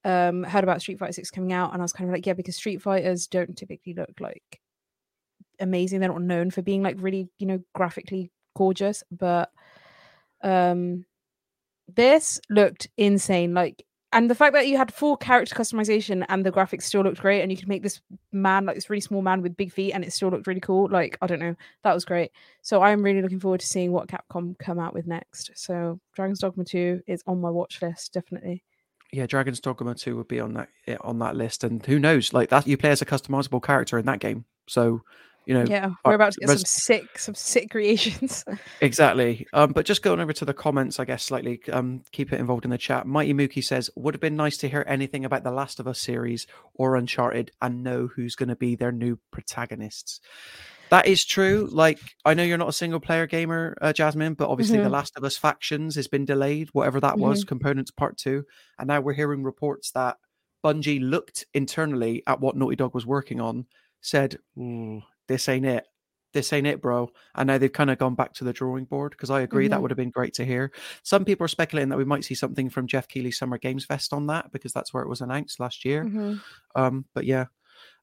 um heard about Street Fighter 6 coming out and I was kind of like yeah because Street Fighters don't typically look like amazing they're not known for being like really you know graphically gorgeous but um this looked insane like and the fact that you had full character customization and the graphics still looked great and you could make this man like this really small man with big feet and it still looked really cool like i don't know that was great so i'm really looking forward to seeing what capcom come out with next so dragon's dogma 2 is on my watch list definitely yeah, Dragon's Dogma 2 would be on that eh, on that list. And who knows? Like that you play as a customizable character in that game. So, you know, yeah uh, we're about to get Res- some sick some sick creations Exactly. Um, but just going over to the comments, I guess slightly. Um, keep it involved in the chat. Mighty Mookie says, "Would have been nice to hear anything about the Last of Us series or Uncharted, and know who's going to be their new protagonists." That is true. Like, I know you're not a single player gamer, uh, Jasmine, but obviously, The Mhm. Last of Us factions has been delayed, whatever that was, Components Part Two, and now we're hearing reports that Bungie looked internally at what Naughty Dog was working on, said, "Ooh, "This ain't it." This ain't it, bro. And now they've kind of gone back to the drawing board because I agree that Mhm. would have been great to hear. Some people are speculating that we might see something from Jeff Keighley's Summer Games Fest on that because that's where it was announced last year. Mhm. Um, but yeah,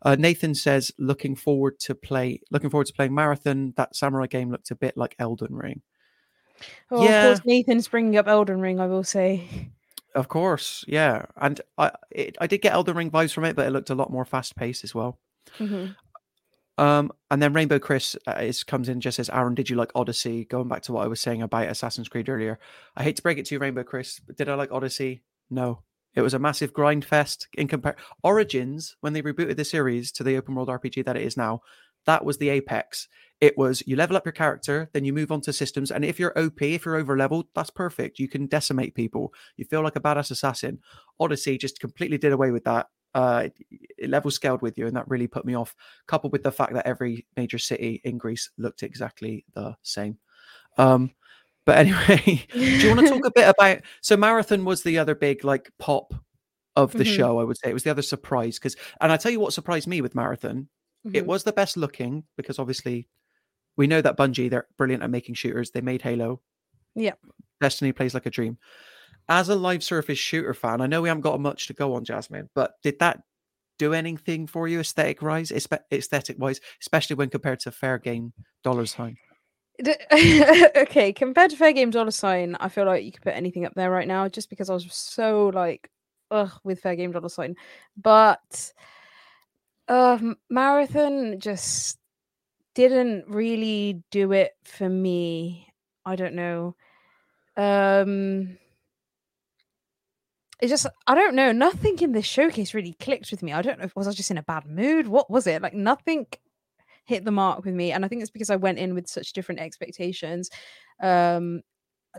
uh, Nathan says looking forward to play. Looking forward to playing Marathon. That samurai game looked a bit like Elden Ring. Oh, Yeah. of course, Nathan's bringing up Elden Ring. I will say. Of course, yeah, and I it, I did get Elden Ring vibes from it, but it looked a lot more fast paced as well. Mhm. Um, and then Rainbow Chris uh, is comes in and just says, "Aaron, did you like Odyssey?" Going back to what I was saying about Assassin's Creed earlier, I hate to break it to you, Rainbow Chris, did I like Odyssey? No, it was a massive grind fest in compare Origins when they rebooted the series to the open world RPG that it is now. That was the apex. It was you level up your character, then you move on to systems, and if you're OP, if you're over leveled, that's perfect. You can decimate people. You feel like a badass assassin. Odyssey just completely did away with that. Uh, it- it level scaled with you, and that really put me off. Coupled with the fact that every major city in Greece looked exactly the same. Um, but anyway, do you want to talk a bit about? So marathon was the other big like pop of the Mhm. show. I would say it was the other surprise because, and I tell you what surprised me with marathon. It Mhm. was the best looking because obviously we know that Bungie they're brilliant at making shooters. They made Halo. Yep. Destiny plays like a dream. As a live service shooter fan, I know we haven't got much to go on, Jasmine, but did that do anything for you aesthetic wise, aesthetic wise, especially when compared to Fair Game Dollar Sign? Okay, compared to Fair Game Dollar Sign, I feel like you could put anything up there right now just because I was so like, ugh, with Fair Game Dollar Sign. But um, Marathon just didn't really do it for me. I don't know. Um, it just, I don't know. Nothing in this showcase really clicked with me. I don't know if was I just in a bad mood. What was it? Like nothing hit the mark with me and i think it's because i went in with such different expectations um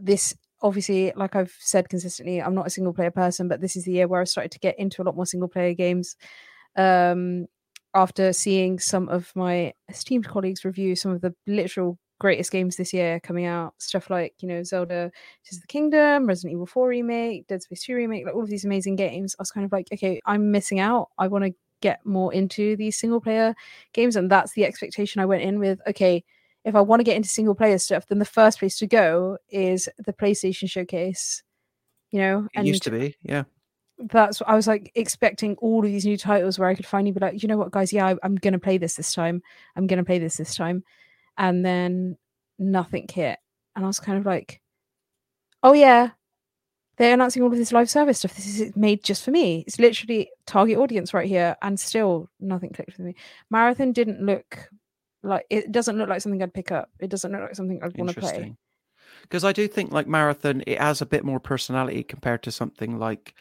this obviously like i've said consistently i'm not a single player person but this is the year where i started to get into a lot more single player games um after seeing some of my esteemed colleagues review some of the literal greatest games this year coming out stuff like you know zelda Tears of the kingdom resident evil 4 remake dead space 2 remake like all of these amazing games. I was kind of like okay i'm missing out. I want to get more into these single player games. And that's the expectation i went in with okay if i want to get into single player stuff then the first place to go is the playstation showcase you know? It used to be, yeah. that's what I was like expecting all of these new titles where I could finally be like, you know what, guys, yeah, I, I'm gonna play this this time. I'm gonna play this this time, and then nothing hit, and I was kind of like, oh yeah, they're announcing all of this live service stuff. This is made just for me. It's literally target audience right here, and still nothing clicked with me. Marathon didn't look like it doesn't look like something I'd pick up. It doesn't look like something I'd want to play. Because I do think like marathon, it has a bit more personality compared to something like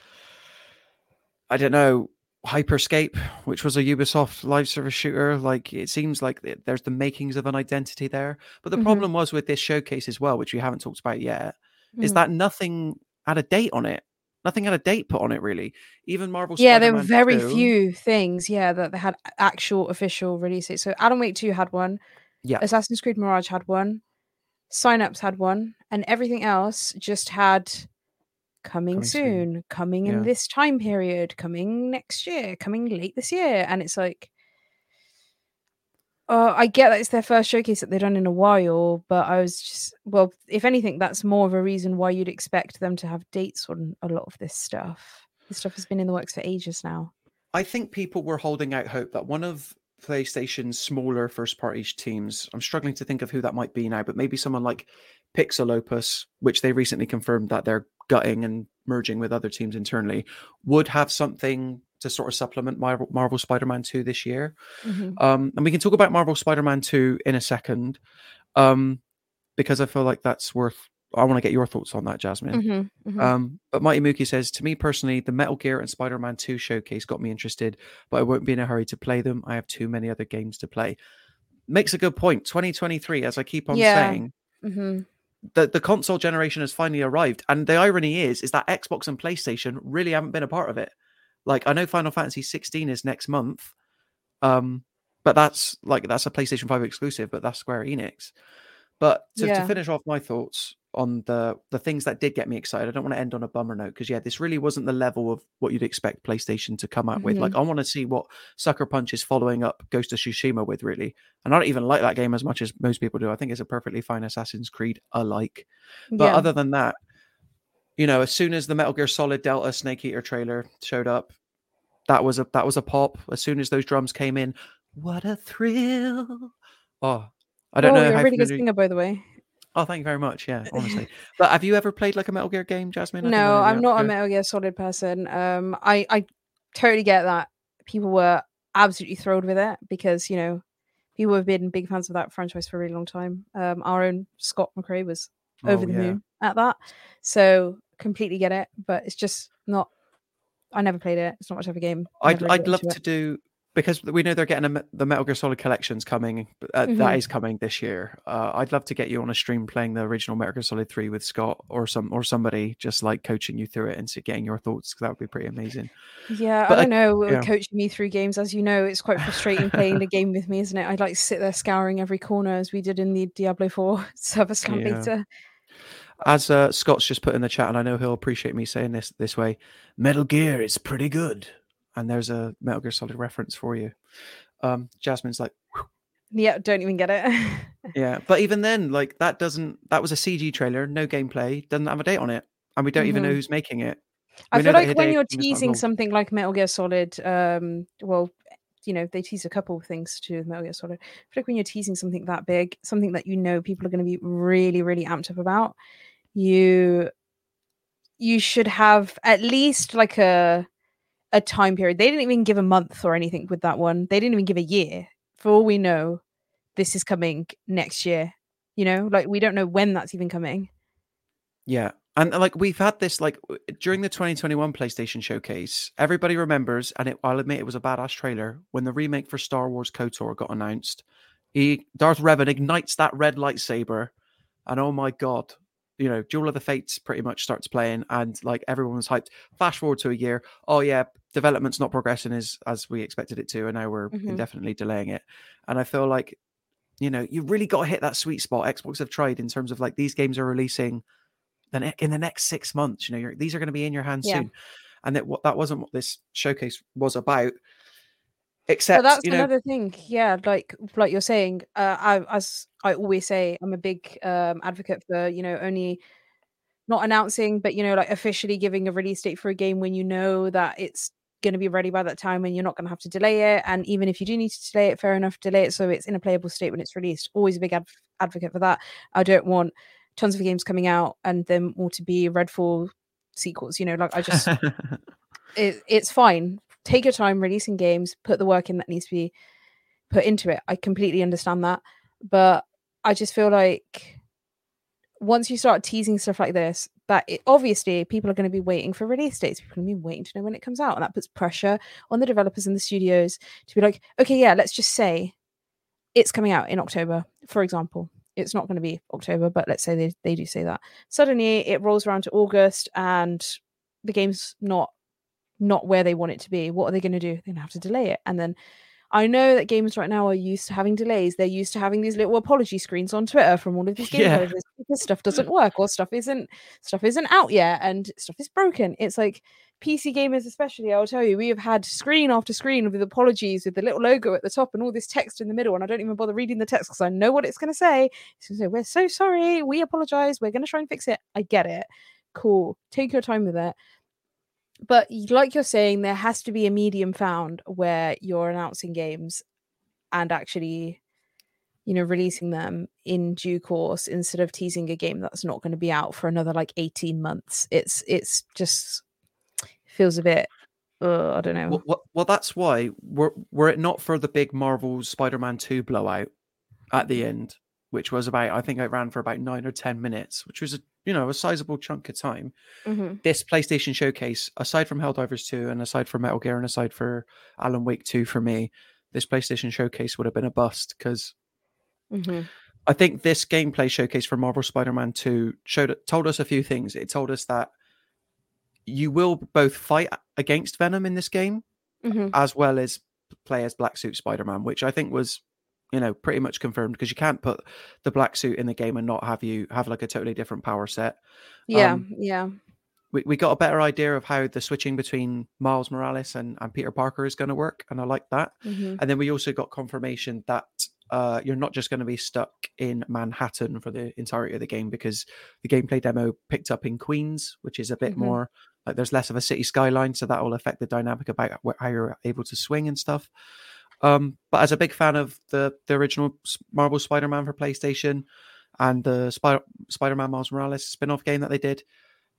I don't know, Hyperscape, which was a Ubisoft live service shooter. Like it seems like there's the makings of an identity there. But the Mhm. problem was with this showcase as well, which we haven't talked about yet, is Mhm. that nothing had a date on it. Nothing had a date put on it really. Even Marvel. Yeah, there were very 2 few things, yeah, that they had actual official releases. So Alan Wake 2 had one, Yeah. Assassin's Creed Mirage had one, Synapse had one, and everything else just had coming, Coming soon. soon, coming Yeah. in this time period, coming next year, coming late this year. And it's like uh, I get that it's their first showcase that they've done in a while, but I was just well, if anything, that's more of a reason why you'd expect them to have dates on a lot of this stuff. This stuff has been in the works for ages now. I think people were holding out hope that one of PlayStation's smaller first party teams, I'm struggling to think of who that might be now, but maybe someone like Pixelopus, which they recently confirmed that they're gutting and merging with other teams internally, would have something to sort of supplement Marvel, Marvel Spider Man 2 this year. Mhm. Um, and we can talk about Marvel Spider Man 2 in a second, um, because I feel like that's worth. I want to get your thoughts on that, Jasmine. Mhm, mhm. Um, but Mighty Mookie says, to me personally, the Metal Gear and Spider Man 2 showcase got me interested, but I won't be in a hurry to play them. I have too many other games to play. Makes a good point. 2023, as I keep on Yeah. saying, hmm the, the console generation has finally arrived. And the irony is, is that Xbox and PlayStation really haven't been a part of it. Like, I know Final Fantasy 16 is next month, um, but that's like that's a PlayStation 5 exclusive, but that's Square Enix. But to, to finish off my thoughts on the the things that did get me excited, I don't want to end on a bummer note because yeah, this really wasn't the level of what you'd expect PlayStation to come out with. Mm-hmm. Like, I want to see what Sucker Punch is following up Ghost of Tsushima with, really. And I don't even like that game as much as most people do. I think it's a perfectly fine Assassin's Creed alike. But Yeah. other than that, you know, as soon as the Metal Gear Solid Delta Snake Eater trailer showed up, that was a that was a pop. As soon as those drums came in, what a thrill! Oh, I don't oh, know You're a really good singer, by the way. Oh, thank you very much. Yeah, honestly. but have you ever played like a Metal Gear game, Jasmine? I No, know, I'm not a. Metal Gear Solid person. Um, I I totally get that people were absolutely thrilled with it because you know people have been big fans of that franchise for a really long time. Um, our own Scott McRae was over Oh, the yeah. moon at that, so completely get it. But it's just not. I never played it. It's not much of a game. I'd I'd love to do because we know they're getting a, the Metal Gear Solid collections coming. Uh, Mhm. That is coming this year. Uh, I'd love to get you on a stream playing the original Metal Gear Solid Three with Scott or some or somebody just like coaching you through it and so getting your thoughts. that would be pretty amazing. Yeah, But I I- don't know. yeah. Coaching me through games, as you know, it's quite frustrating playing the game with me, isn't it? I'd like to sit there scouring every corner as we did in the Diablo Four Server Slam Yeah. beta. As uh, Scott's just put in the chat, and I know he'll appreciate me saying this this way. Metal Gear is pretty good, and there's a Metal Gear Solid reference for you. Um, Jasmine's like, Yeah, don't even get it. yeah, but even then, like that doesn't that was a CG trailer, no gameplay, doesn't have a date on it, and we don't even know Mhm. who's making it. I We feel like when you're teasing something like Metal Gear Solid, um, well, you know, they tease a couple of things to Metal Gear Solid. I feel like when you're teasing something that big, something that you know people are going to be really, really amped up about, you you should have at least like a a time period. They didn't even give a month or anything with that one. They didn't even give a year. For all we know, this is coming next year. You know, like we don't know when that's even coming. Yeah. And uh, like we've had this like during the 2021 PlayStation showcase, everybody remembers, and it, I'll admit it was a badass trailer when the remake for Star Wars KOTOR got announced. He Darth Revan ignites that red lightsaber, and oh my god, you know, Duel of the Fates pretty much starts playing, and like everyone was hyped. Flash forward to a year, oh yeah, development's not progressing as as we expected it to, and now we're Mhm. indefinitely delaying it. And I feel like, you know, you've really got to hit that sweet spot. Xbox have tried in terms of like these games are releasing the ne- in the next six months. You know, you're, these are going to be in your hands Yeah. soon, and that what that wasn't what this showcase was about. Except, that's you know, another thing yeah like like you're saying uh, I, as i always say i'm a big um advocate for you know only not announcing but you know like officially giving a release date for a game when you know that it's going to be ready by that time and you're not going to have to delay it and even if you do need to delay it fair enough delay it so it's in a playable state when it's released always a big adv- advocate for that i don't want tons of games coming out and them all to be redfall sequels you know like i just it, it's fine. Take your time releasing games, put the work in that needs to be put into it. I completely understand that. But I just feel like once you start teasing stuff like this, that it, obviously people are going to be waiting for release dates. People are going to be waiting to know when it comes out. And that puts pressure on the developers and the studios to be like, okay, yeah, let's just say it's coming out in October, for example. It's not going to be October, but let's say they, they do say that. Suddenly it rolls around to August and the game's not not where they want it to be. What are they going to do? They're going to have to delay it. And then I know that gamers right now are used to having delays. They're used to having these little apology screens on Twitter from all of these game Yeah. developers because stuff doesn't work or stuff isn't stuff isn't out yet and stuff is broken. It's like PC gamers, especially. I'll tell you, we have had screen after screen with apologies with the little logo at the top and all this text in the middle, and I don't even bother reading the text because I know what it's going to say. It's going to say, "We're so sorry. We apologize. We're going to try and fix it." I get it. Cool. Take your time with it but like you're saying there has to be a medium found where you're announcing games and actually you know releasing them in due course instead of teasing a game that's not going to be out for another like 18 months. It's it's just feels a bit uh, i don't know. Well, well, well, that's why were were it not for the big Marvel Spider-Man Two blowout at the end, which was about I think it ran for about nine or ten minutes, which was a you know a sizable chunk of time. Mhm. This PlayStation Showcase, aside from Helldivers Two and aside from Metal Gear and aside for Alan Wake Two for me, this PlayStation Showcase would have been a bust because Mhm. I think this gameplay showcase for Marvel Spider-Man 2 showed told us a few things. It told us that you will both fight against Venom in this game Mhm. as well as play as Black Suit Spider-Man, which I think was you know pretty much confirmed because you can't put the black suit in the game and not have you have like a totally different power set. yeah Um, yeah we, we got a better idea of how the switching between Miles Morales and, and Peter Parker is going to work, and I like that. Mhm. And then we also got confirmation that uh, you're not just going to be stuck in Manhattan for the entirety of the game because the gameplay demo picked up in Queens, which is a bit Mhm. more like there's less of a city skyline, so that will affect the dynamic about how you're able to swing and stuff. Um, but as a big fan of the the original Marvel Spider-Man for PlayStation, and the Spider Spider-Man Miles Morales spin-off game that they did.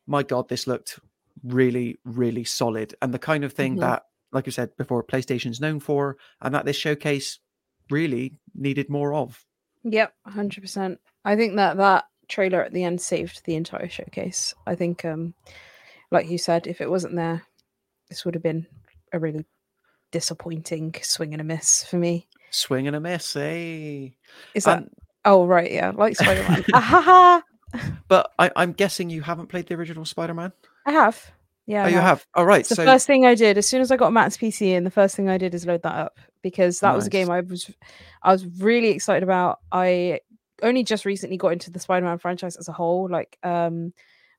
My God, this looked really, really solid, and the kind of thing Mhm. that, like you said before, PlayStation's known for, and that this showcase really needed more of. Yep, hundred percent. I think that that trailer at the end saved the entire showcase. I think, um, like you said, if it wasn't there, this would have been a really disappointing swing and a miss for me. Swing and a miss, eh? Is that? And- oh right, yeah, like Spider Man. Ahaha! but I, I'm guessing you haven't played the original Spider-Man. I have. Yeah. oh, I you have. All right. It's the so first thing I did as soon as I got Matt's PC, and the first thing I did is load that up because that was a game I was I was really excited about. I only just recently got into the Spider-Man franchise as a whole. Like um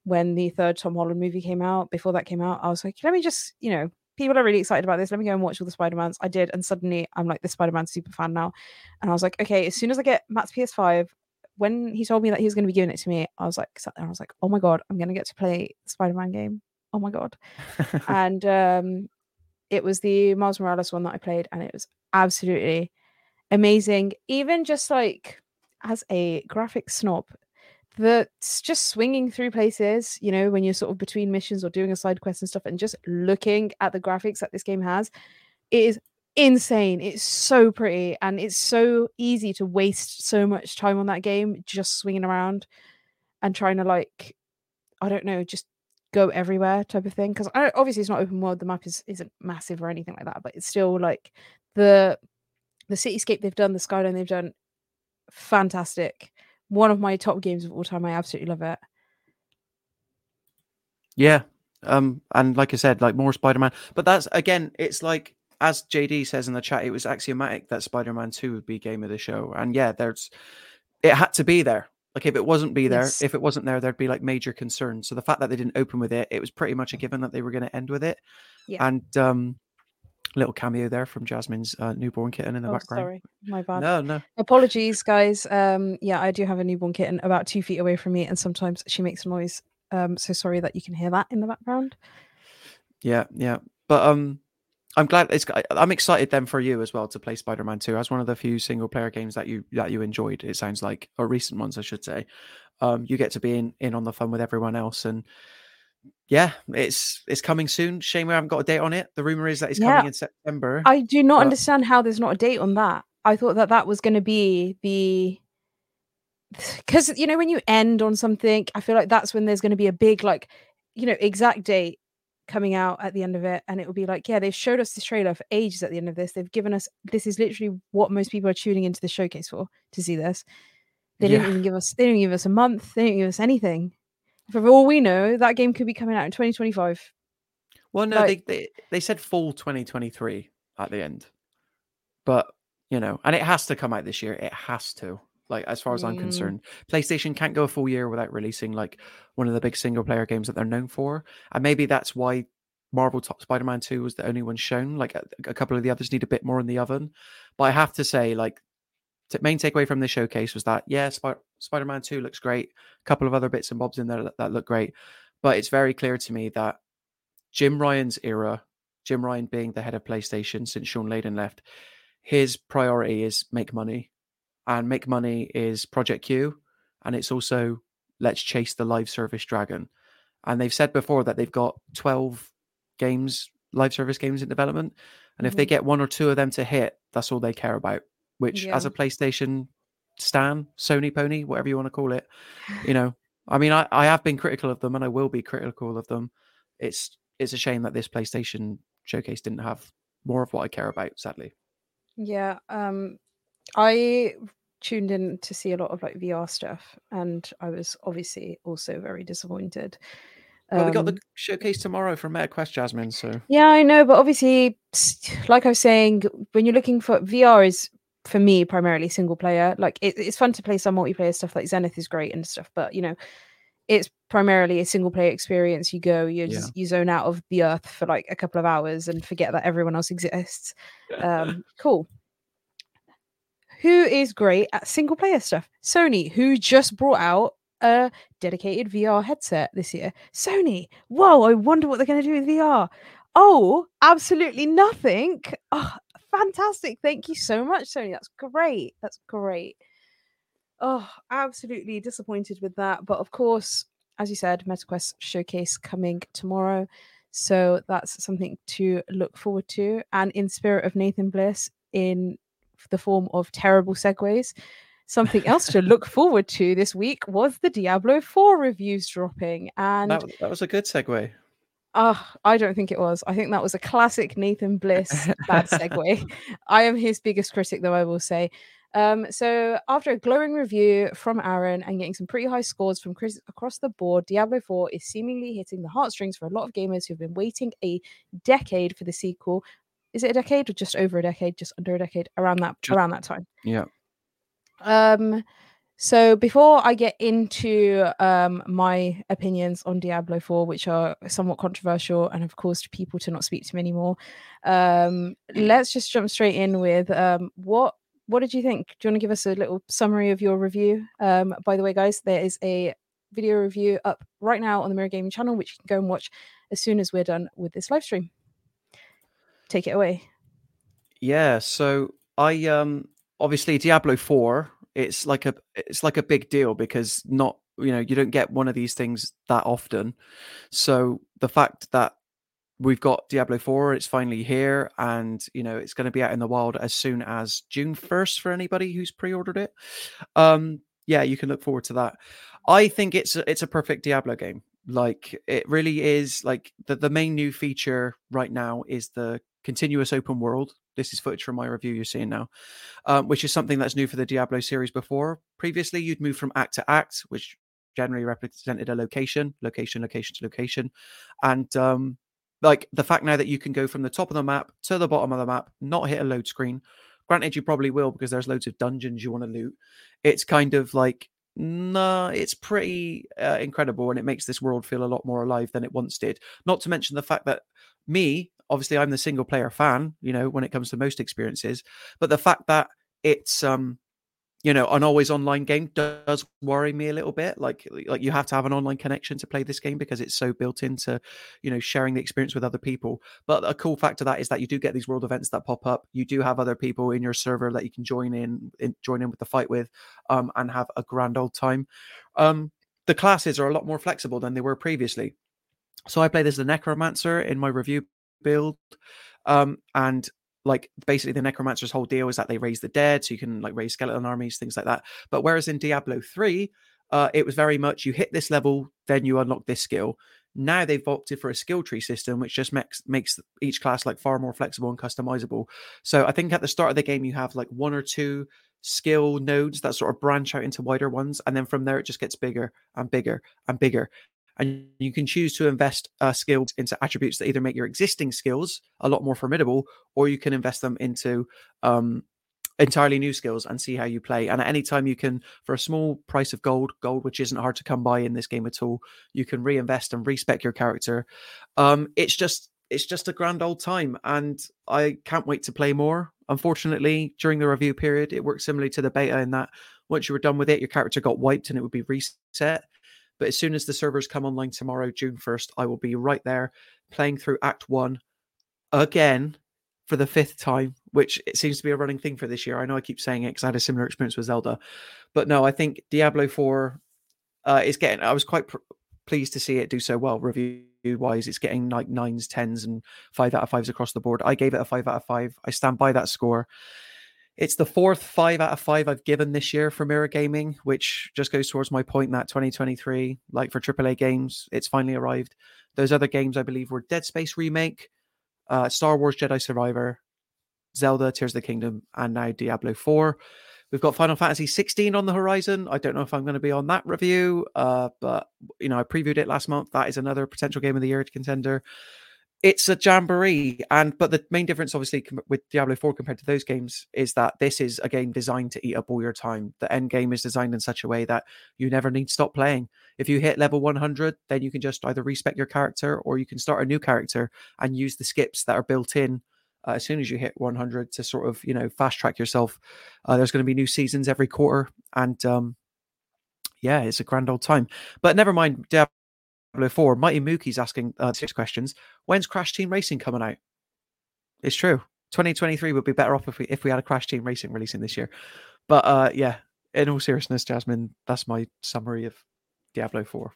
when the third Tom Holland movie came out, before that came out, I was like, let me just, you know, people are really excited about this. Let me go and watch all the Spider-Mans. I did, and suddenly I'm like the Spider-Man super fan now. And I was like, okay, as soon as I get Matt's PS5, when he told me that he was going to be giving it to me, I was like, sat there, I was like, oh my god, I'm going to get to play the Spider-Man game. Oh my god and um, it was the Miles Morales one that I played, and it was absolutely amazing. Even just like as a graphic snob, that's just swinging through places, you know, when you're sort of between missions or doing a side quest and stuff, and just looking at the graphics that this game has, it is insane. It's so pretty, and it's so easy to waste so much time on that game just swinging around and trying to like, I don't know, just go everywhere type of thing because obviously it's not open world the map is isn't massive or anything like that but it's still like the the cityscape they've done the skyline they've done fantastic one of my top games of all time i absolutely love it Yeah. Um, and like I said, like more Spider-Man. But that's again, it's like as JD says in the chat, it was axiomatic that Spider-Man 2 would be game of the show. And yeah, there's it had to be there. Like if it wasn't be there, Yes. if it wasn't there, there'd be like major concerns. So the fact that they didn't open with it, it was pretty much a given that they were going to end with it. Yeah. And um little cameo there from Jasmine's uh, newborn kitten in the oh background. sorry my bad No, no. apologies guys um yeah i do have a newborn kitten about two feet away from me and sometimes she makes a noise um so sorry that you can hear that in the background Yeah, yeah. But um I'm glad it's I'm excited then for you as well to play Spider-Man 2 as one of the few single player games that you that you enjoyed it sounds like or recent ones I should say. Um you get to be in, in on the fun with everyone else and yeah, it's it's coming soon. Shame we haven't got a date on it. The rumor is that it's Yeah. coming in September. I do not but- understand how there's not a date on that. I thought that that was going to be the because you know when you end on something, I feel like that's when there's going to be a big like you know exact date coming out at the end of it, and it will be like yeah they've showed us this trailer for ages at the end of this. They've given us this is literally what most people are tuning into the showcase for to see this. They didn't even give us they didn't give us a month. They didn't give us anything. For all we know, that game could be coming out in 2025. Well, no, Like- they, they they said fall 2023 at the end, but you know, and it has to come out this year. It has to. Like as far as I'm Mm. concerned, PlayStation can't go a full year without releasing like one of the big single player games that they're known for, and maybe that's why Marvel Top Spider-Man 2 was the only one shown. Like a, a couple of the others need a bit more in the oven, but I have to say, like. Main takeaway from the showcase was that yeah, Sp- Spider-Man 2 looks great. A couple of other bits and bobs in there that, that look great, but it's very clear to me that Jim Ryan's era, Jim Ryan being the head of PlayStation since Shawn Layden left, his priority is make money. And make money is Project Q. And it's also let's chase the live service dragon. And they've said before that they've got 12 games, live service games in development. And if they Mhm. get one or two of them to hit, that's all they care about, which as a PlayStation Stan, Sony pony, whatever you want to call it, you know, I mean, I, I have been critical of them and I will be critical of them. It's it's a shame that this PlayStation showcase didn't have more of what I care about, sadly. Yeah, um, I tuned in to see a lot of like VR stuff, and I was obviously also very disappointed. Well, we got the Um, showcase tomorrow from MetaQuest, Jasmine. So Yeah, I know, but obviously, like I was saying, when you're looking for VR is for me primarily single player. Like it, it's fun to play some multiplayer stuff, like Zenith is great and stuff, but you know, it's primarily a single player experience. You go, you Yeah. just you zone out of the earth for like a couple of hours and forget that everyone else exists. Um, cool. Who is great at single player stuff? Sony, who just brought out a dedicated VR headset this year. Sony, whoa, I wonder what they're going to do with VR. Oh, absolutely nothing. Oh, fantastic. Thank you so much, Sony. That's great. That's great. Oh, absolutely disappointed with that. But of course, as you said, MetaQuest showcase coming tomorrow. So that's something to look forward to. And in spirit of Nathan Bliss, in the form of terrible segues, something else to look forward to this week was the Diablo 4 reviews dropping. And that, that was a good segue. Uh, I don't think it was. I think that was a classic Nathan Bliss bad segue. I am his biggest critic, though, I will say. Um, so after a glowing review from Aaron and getting some pretty high scores from Chris across the board, Diablo 4 is seemingly hitting the heartstrings for a lot of gamers who've been waiting a decade for the sequel. Is it a decade or just over a decade? Just under a decade? Around that around that time. Yeah. Um so before I get into um, my opinions on Diablo 4, which are somewhat controversial and have caused people to not speak to me anymore, um, let's just jump straight in with um, what what did you think? Do you want to give us a little summary of your review? Um, by the way, guys, there is a video review up right now on the Mirror Gaming channel, which you can go and watch as soon as we're done with this live stream. Take it away. Yeah, so I um obviously Diablo 4, it's like a it's like a big deal because not you know, you don't get one of these things that often. So the fact that we've got Diablo 4. It's finally here, and you know it's going to be out in the wild as soon as June 1st for anybody who's pre-ordered it. Um, yeah, you can look forward to that. I think it's a, it's a perfect Diablo game. Like it really is. Like the the main new feature right now is the continuous open world. This is footage from my review you're seeing now, um, which is something that's new for the Diablo series. Before, previously, you'd move from act to act, which generally represented a location, location, location to location, and um, like the fact now that you can go from the top of the map to the bottom of the map, not hit a load screen. Granted, you probably will because there's loads of dungeons you want to loot. It's kind of like, nah, it's pretty uh, incredible and it makes this world feel a lot more alive than it once did. Not to mention the fact that me, obviously, I'm the single player fan, you know, when it comes to most experiences, but the fact that it's, um, you know, an always online game does worry me a little bit. Like, like you have to have an online connection to play this game because it's so built into, you know, sharing the experience with other people. But a cool fact of that is that you do get these world events that pop up. You do have other people in your server that you can join in, in join in with the fight with, um, and have a grand old time. Um, the classes are a lot more flexible than they were previously. So I play this as a necromancer in my review build, um, and like basically the necromancer's whole deal is that they raise the dead so you can like raise skeleton armies things like that. But whereas in diablo 3 uh, it was very much you hit this level then you unlock this skill. Now they've opted for a skill tree system which just makes makes each class like far more flexible and customizable. So i think at the start of the game you have like one or two skill nodes that sort of branch out into wider ones and then from there it just gets bigger and bigger and bigger and you can choose to invest uh, skills into attributes that either make your existing skills a lot more formidable or you can invest them into um, entirely new skills and see how you play. And at any time you can for a small price of gold gold which isn't hard to come by in this game at all you can reinvest and respec your character. Um, it's just it's just a grand old time and i can't wait to play more. Unfortunately during the review period it worked similarly to the beta in that once you were done with it your character got wiped and it would be reset but as soon as the servers come online tomorrow, June 1st, I will be right there playing through Act 1 again for the fifth time, which it seems to be a running thing for this year. I know I keep saying it because I had a similar experience with Zelda. But no, I think Diablo 4 uh, is getting, I was quite pr- pleased to see it do so well review wise. It's getting like nines, tens, and five out of fives across the board. I gave it a five out of five. I stand by that score. It's the fourth five out of five I've given this year for Mirror Gaming, which just goes towards my point that 2023, like for AAA games, it's finally arrived. Those other games, I believe, were Dead Space Remake, uh, Star Wars Jedi Survivor, Zelda Tears of the Kingdom, and now Diablo 4. We've got Final Fantasy 16 on the horizon. I don't know if I'm going to be on that review, uh, but you know, I previewed it last month. That is another potential game of the year contender it's a jamboree and but the main difference obviously with diablo 4 compared to those games is that this is a game designed to eat up all your time. The end game is designed in such a way that you never need to stop playing. If you hit level 100 then you can just either respec your character or you can start a new character and use the skips that are built in uh, as soon as you hit 100 to sort of you know fast track yourself. Uh, there's going to be new seasons every quarter and um yeah it's a grand old time. But never mind diablo 4, Mighty Mookie's asking uh, six questions. When's Crash Team Racing coming out? It's true. 2023 would be better off if we if we had a Crash Team Racing releasing this year. But uh, yeah, in all seriousness, Jasmine, that's my summary of Diablo 4.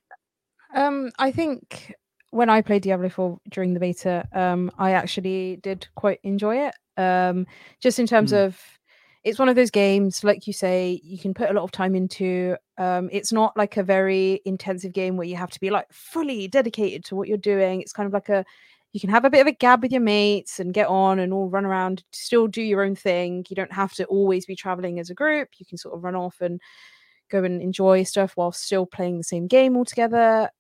Um, I think when I played Diablo 4 during the beta, um, I actually did quite enjoy it. Um, just in terms Mm. of it's one of those games, like you say, you can put a lot of time into. Um, it's not like a very intensive game where you have to be like fully dedicated to what you're doing. It's kind of like a you can have a bit of a gab with your mates and get on and all run around, still do your own thing. You don't have to always be traveling as a group. You can sort of run off and go and enjoy stuff while still playing the same game all together.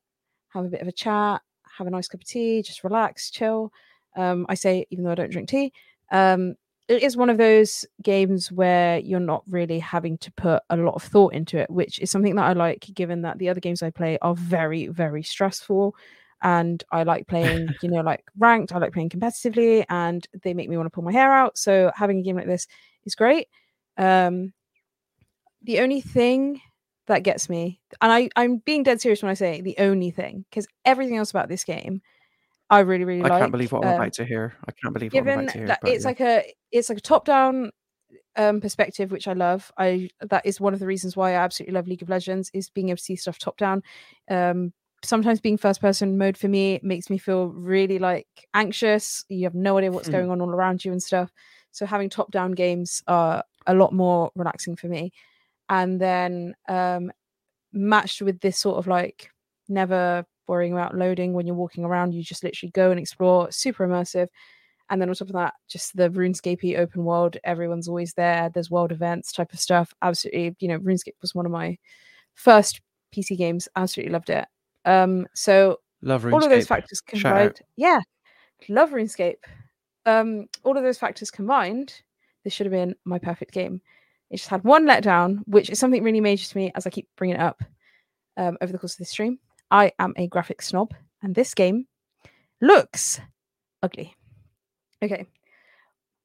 Have a bit of a chat, have a nice cup of tea, just relax, chill. Um, I say, even though I don't drink tea, um, it is one of those games where you're not really having to put a lot of thought into it, which is something that I like, given that the other games I play are very, very stressful. And I like playing, you know, like ranked, I like playing competitively, and they make me want to pull my hair out. So having a game like this is great. Um, the only thing that gets me, and I, I'm being dead serious when I say the only thing, because everything else about this game, I really, really I like. can't believe what I'm Um, about to hear. I can't believe what I'm about to hear. that but it's yeah. like a it's like a top down um perspective which i love i that is one of the reasons why i absolutely love league of legends is being able to see stuff top down um sometimes being first person mode for me makes me feel really like anxious you have no idea what's Mm. going on all around you and stuff so having top down games are a lot more relaxing for me and then um matched with this sort of like never worrying about loading when you're walking around you just literally go and explore super immersive. And then on top of that just the runescape open world everyone's always there there's world events type of stuff absolutely you know runescape was one of my first pc games absolutely loved it. Um so Love all of those factors combined yeah love runescape. Um all of those factors combined this should have been my perfect game. It just had one letdown which is something really major to me as i keep bringing it up um, over the course of this stream i am a graphic snob and this game looks ugly. Okay.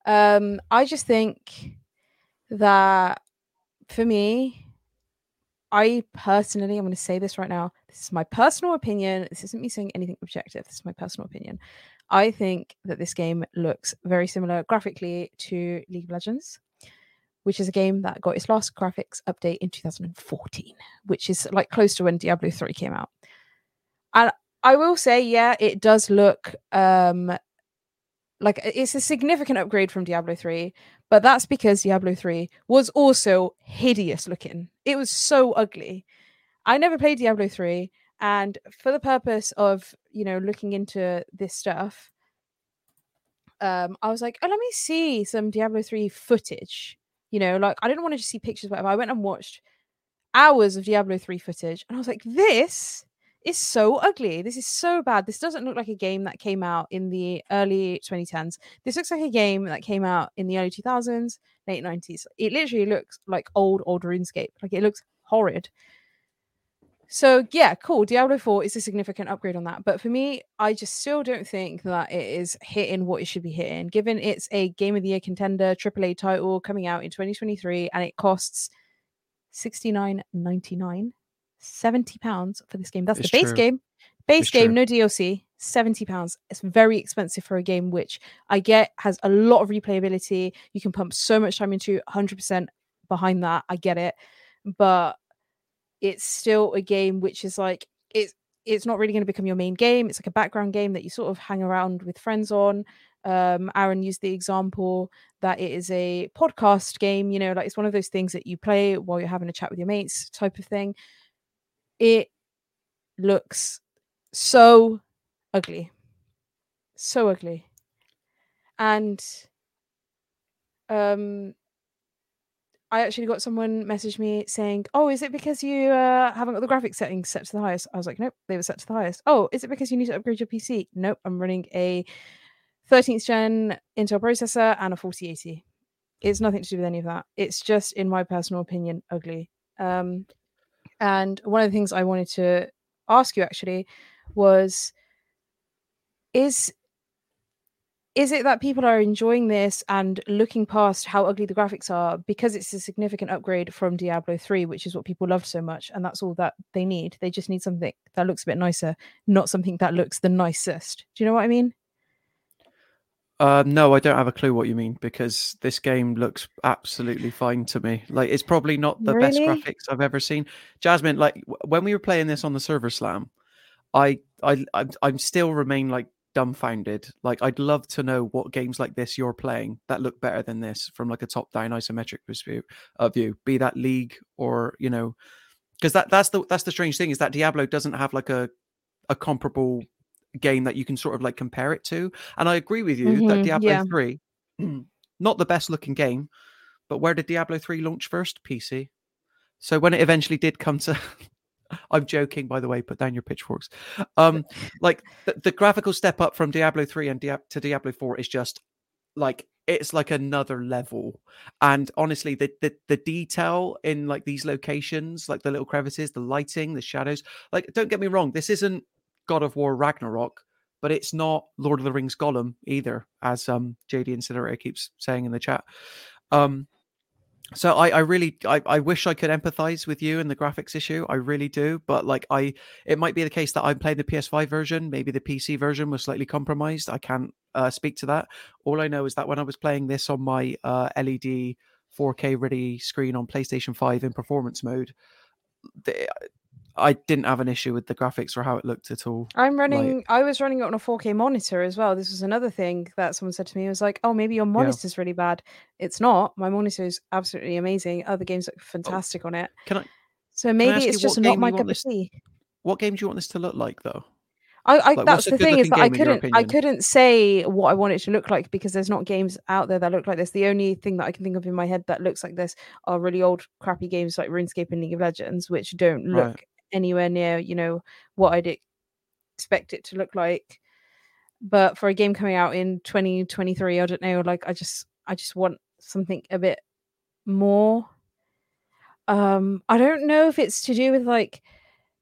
Um i just think that for me i personally i'm going to say this right now this is my personal opinion this isn't me saying anything objective this is my personal opinion. I think that this game looks very similar graphically to league of legends which is a game that got its last graphics update in 2014 which is like close to when diablo 3 came out and i will say yeah it does look um like it's a significant upgrade from Diablo 3, but that's because Diablo 3 was also hideous looking. It was so ugly. I never played Diablo 3 and for the purpose of, you know, looking into this stuff, um I was like, "Oh, let me see some Diablo 3 footage." You know, like I didn't want to just see pictures whatever. I went and watched hours of Diablo 3 footage and I was like, "This is so ugly. This is so bad. This doesn't look like a game that came out in the early 2010s. This looks like a game that came out in the early 2000s, late 90s. It literally looks like old, old RuneScape. Like it looks horrid. So yeah, cool. Diablo 4 is a significant upgrade on that. But for me, I just still don't think that it is hitting what it should be hitting, given it's a game of the year contender, AAA title coming out in 2023, and it costs 69.99 70 pounds for this game. That's It's the base true. game. Base It's game, true. no DLC, 70 pounds. It's very expensive for a game which I get has a lot of replayability. You can pump so much time into 100% behind that. I get it. But it's still a game which is like it's it's not really going to become your main game. It's like a background game that you sort of hang around with friends on. Um, Aaron used the example that it is a podcast game, you know, like it's one of those things that you play while you're having a chat with your mates, type of thing. It looks so ugly. So ugly. And um I actually got someone message me saying, "Oh, is it because you uh, haven't got the graphics settings set to the highest?" I was like, "Nope, they were set to the highest." "Oh, is it because you need to upgrade your PC?" "Nope, I'm running a 13th gen Intel processor and a 4080." It's nothing to do with any of that. It's just, in my personal opinion, ugly. Um, and one of the things I wanted to ask you actually was, is is it that people are enjoying this and looking past how ugly the graphics are because it's a significant upgrade from Diablo 3, which is what people loved so much, and that's all that they need? They just need something that looks a bit nicer, not something that looks the nicest. Do you know what I mean? Uh, no, I don't have a clue what you mean because this game looks absolutely fine to me. Like it's probably not the best graphics I've ever seen. Jasmine, like when we were playing this on the server slam, I I I'm, I'm still remain like dumbfounded. Like I'd love to know what games like this you're playing that look better than this from like a top down isometric view, uh, view, be that League or you know, because that that's the that's the strange thing is that Diablo doesn't have like a a comparable game that you can sort of like compare it to. And I agree with you that Mhm, Diablo yeah. 3, not the best looking game, but where did Diablo 3 launch first? PC. So when it eventually did come to I'm joking, by the way, put down your pitchforks. Um, like the, the graphical step up from Diablo 3 and Dia- to Diablo 4 is just like it's like another level. And honestly, the, the the detail in like these locations, like the little crevices, the lighting, the shadows, like don't get me wrong, this isn't God of War Ragnarok, but it's not Lord of the Rings Gollum either, as um JD Incinerator keeps saying in the chat. Um so I, I really I, I wish I could empathize with you in the graphics issue. I really do. But like I it might be the case that I'm playing the PS5 version, maybe the PC version was slightly compromised. I can't uh, speak to that. All I know is that when I was playing this on my uh, LED 4K ready screen on PlayStation 5 in performance mode, the, I didn't have an issue with the graphics or how it looked at all. I'm running. I was running it on a 4K monitor as well. This was another thing that someone said to me. It was like, "Oh, maybe your monitor's really bad." It's not. My monitor is absolutely amazing. Other games look oh, fantastic on it. Can I So can I maybe it's just not my cup of tea. what game do you want this to look like though? I, I Like, that's the thing is that I game in your couldn't I couldn't say what I want it to look like because there's not games out there that look like this. The only thing that I can think of in my head that looks like this are really old crappy games like RuneScape and League of Legends, which don't look Right. Anywhere near you know what I'd expect it to look like. But for a game coming out in 2023, I don't know. Like I just I just want something a bit more. Um, I don't know if it's to do with like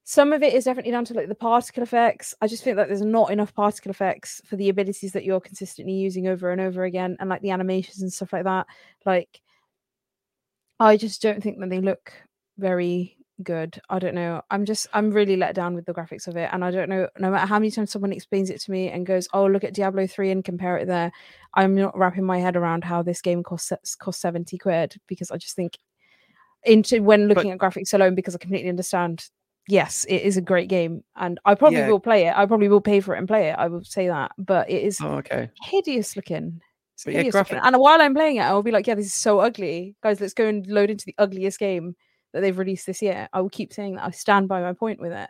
some of it is definitely down to like the particle effects. I just think that there's not enough particle effects for the abilities that you're consistently using over and over again, and like the animations and stuff like that. Like, I just don't think that they look very good. I don't know. I'm just I'm really let down with the graphics of it, and I don't know. No matter how many times someone explains it to me and goes, "Oh, look at Diablo three and compare it there," I'm not wrapping my head around how this game costs cost seventy quid because I just think into when looking at graphics alone because I completely understand. Yes, it is a great game, and I probably Yeah. will play it. I probably will pay for it and play it. I will say that, but it is Oh, okay. hideous looking. But yeah, hideous looking. graphic- And while I'm playing it, I will be like, "Yeah, this is so ugly, guys. Let's go and load into the ugliest game that they've released this year." I will keep saying that. I stand by my point with it.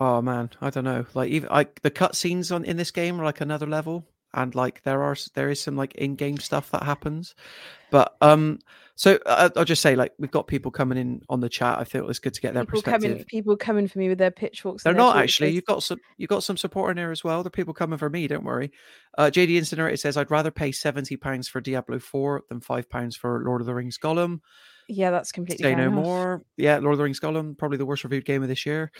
Oh man, I don't know. Like even like the cutscenes on in this game are like another level, and like there are there is some like in-game stuff that happens, but um, so uh, I'll just say like we've got people coming in on the chat. I feel it's good to get their People perspective. coming, people coming for me with their pitchforks. They're their not torches. actually. You've got some. You've got some support in there as well. There are people coming for me. Don't worry. Uh, JD Incinerator says I'd rather pay seventy pounds for Diablo Four than five pounds for Lord of the Rings Gollum. Yeah, that's completely. Say no enough. more. Yeah, Lord of the Rings Gollum, probably the worst reviewed game of this year.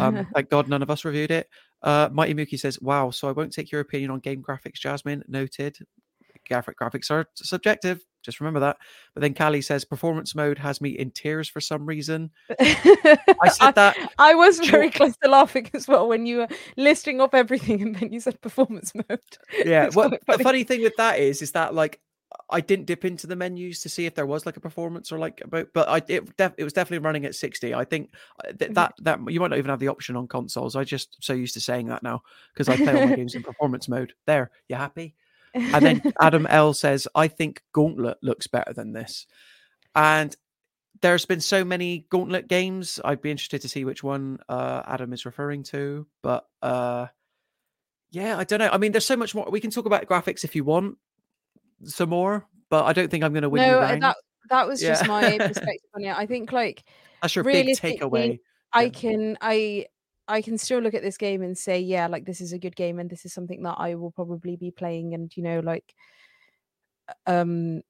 Um, thank God none of us reviewed it. Uh, Mighty Mookie says, "Wow, so I won't take your opinion on game graphics, Jasmine." Noted. Graphic graphics are subjective. Just remember that. But then Callie says, "Performance mode has me in tears for some reason." I said that. I was very close to laughing as well when you were listing off everything and then you said performance mode. Yeah. Well, quite the funny. funny thing with that is, is that like I didn't dip into the menus to see if there was like a performance or like about, but I it, def, it was definitely running at sixty. I think uh, th- that that you might not even have the option on consoles. I just so used to saying that now because I play all my games in performance mode. There, you happy? And then Adam L says, I think Gauntlet looks better than this. And there's been so many Gauntlet games. I'd be interested to see which one uh, Adam is referring to. But uh, yeah, I don't know. I mean, there's so much more. We can talk about graphics if you want some more, but I don't think I'm going to win no, uh, that that was just my perspective on it. I think like That's your big takeaway. I can I I can still look at this game and say, yeah, like this is a good game and this is something that I will probably be playing and you know, like um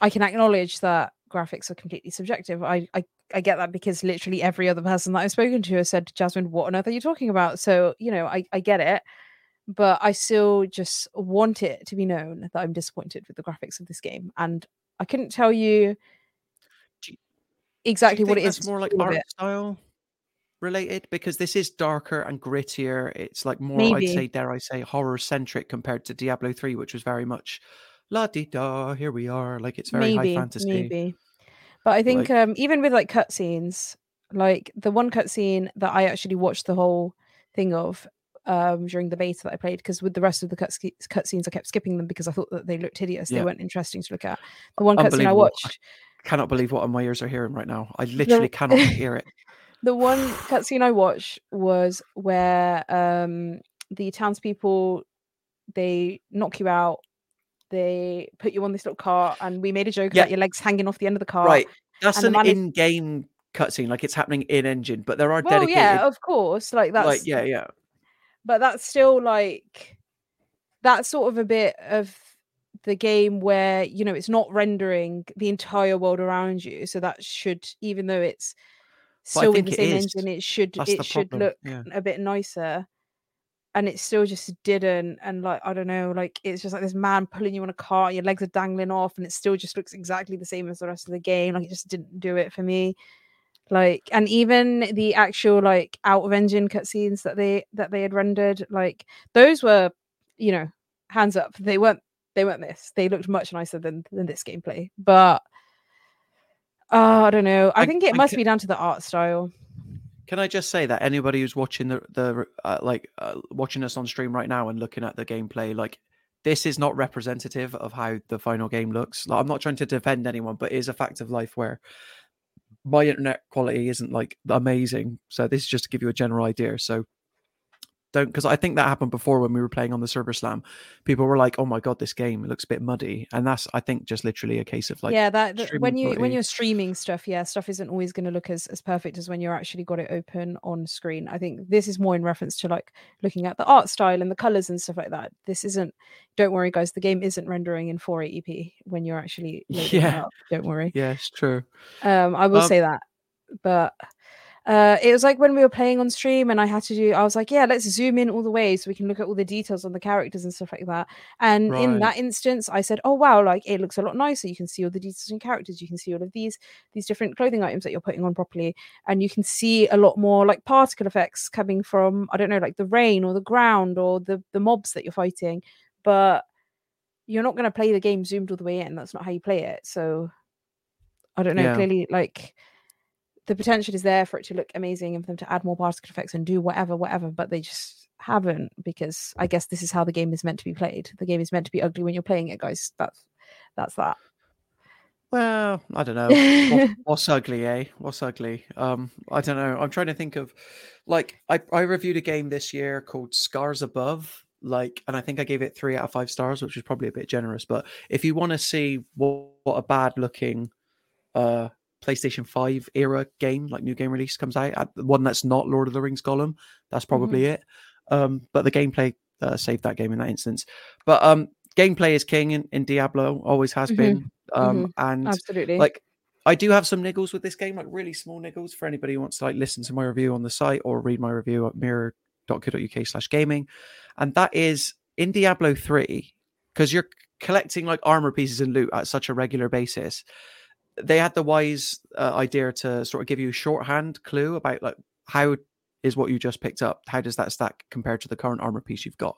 I can acknowledge that graphics are completely subjective. I I I get that because literally every other person that I've spoken to has said, Jasmine, what on earth are you talking about? So, you know, I, I get it. But I still just want it to be known that I'm disappointed with the graphics of this game. And I couldn't tell you Do you exactly what it is. more like art it. style. related because this is darker and grittier. It's like more, Maybe. I'd say, dare I say, horror centric compared to Diablo 3, which was very much la di da, here we are. Like it's very maybe, high fantasy. maybe. But I think Like- um, even with like cutscenes, like the one cutscene that I actually watched the whole thing of um, during the beta that I played, because with the rest of the cutsce- cutscenes, I kept skipping them because I thought that they looked hideous. They weren't interesting to look at. The one cutscene I watched, Cannot believe what my ears are hearing right now. I literally cannot hear it. the one cutscene I watched was where um, the townspeople they knock you out. They put you on this little cart, and we made a joke Yeah. about your legs hanging off the end of the cart. Right. That's an in-game cutscene, like it's happening in engine, but there are Well, dedicated. yeah, of course. Like that's like yeah, yeah. But that's still like that's sort of a bit of the game where you know it's not rendering the entire world around you so that should even though it's still with the same engine it should That's it should problem, look yeah. a bit nicer. And it still just didn't and like i don't know like it's just like this man pulling you on a cart your legs are dangling off and it still just looks exactly the same as the rest of the game like it just didn't do it for me like and even the actual like out of engine cutscenes that they that they had rendered like those were you know hands up. They weren't they weren't this. They looked much nicer than than this gameplay. But uh, i don't know. I, I- think it I must ca- be down to the art style. Can I just say that anybody who's watching the the uh, like uh, watching us on stream right now and looking at the gameplay, like this is not representative of how the final game looks. Like, I'm not trying to defend anyone, but it is a fact of life where my internet quality isn't like amazing. So this is just to give you a general idea. So don't because I think that happened before when we were playing on the server slam. People were like, "Oh my god, this game looks a bit muddy," and that's I think just literally a case of like yeah that that- when you when you're streaming stuff yeah stuff isn't always going to look as, as perfect as when you're actually got it open on screen i think this is more in reference to like looking at the art style and the colors and stuff like that this isn't don't worry guys the game isn't rendering in 480p when you're actually Yeah. don't worry yeah, it's true. um i will Um, say that but uh it was like when we were playing on stream and i had to do i was like yeah let's zoom in all the way so we can look at all the details on the characters and stuff like that. And in that instance i said oh wow like it looks a lot nicer. You can see all the details and characters. You can see all of these these different clothing items that you're putting on properly. And you can see a lot more like particle effects coming from i don't know like the rain or the ground or the the mobs that you're fighting. But you're not going to play the game zoomed all the way in. That's not how you play it. So i don't know Yeah. clearly like the potential is there for it to look amazing and for them to add more particle effects and do whatever, whatever, but they just haven't because I guess this is how the game is meant to be played. The game is meant to be ugly when you're playing it, guys. That's that's that. Well, I don't know. What- What's ugly, eh? What's ugly? Um, I don't know. I'm trying to think of, like, I I reviewed a game this year called Scars Above, like, and I think I gave it three out of five stars, which is probably a bit generous. But if you want to see what, what a bad looking, uh, PlayStation Five era game, like new game release comes out, one that's not Lord of the Rings Gollum, that's probably it. Um, but the gameplay uh, saved that game in that instance. But um, gameplay is king in, in Diablo, always has Mhm, been. Um, mhm, and Absolutely. like I do have some niggles with this game, like really small niggles for anybody who wants to like listen to my review on the site or read my review at mirror.co.uk slash gaming. And that is in Diablo 3, because you're collecting like armor pieces and loot at such a regular basis. They had the wise uh, idea to sort of give you a shorthand clue about like how is what you just picked up, how does that stack compared to the current armor piece you've got?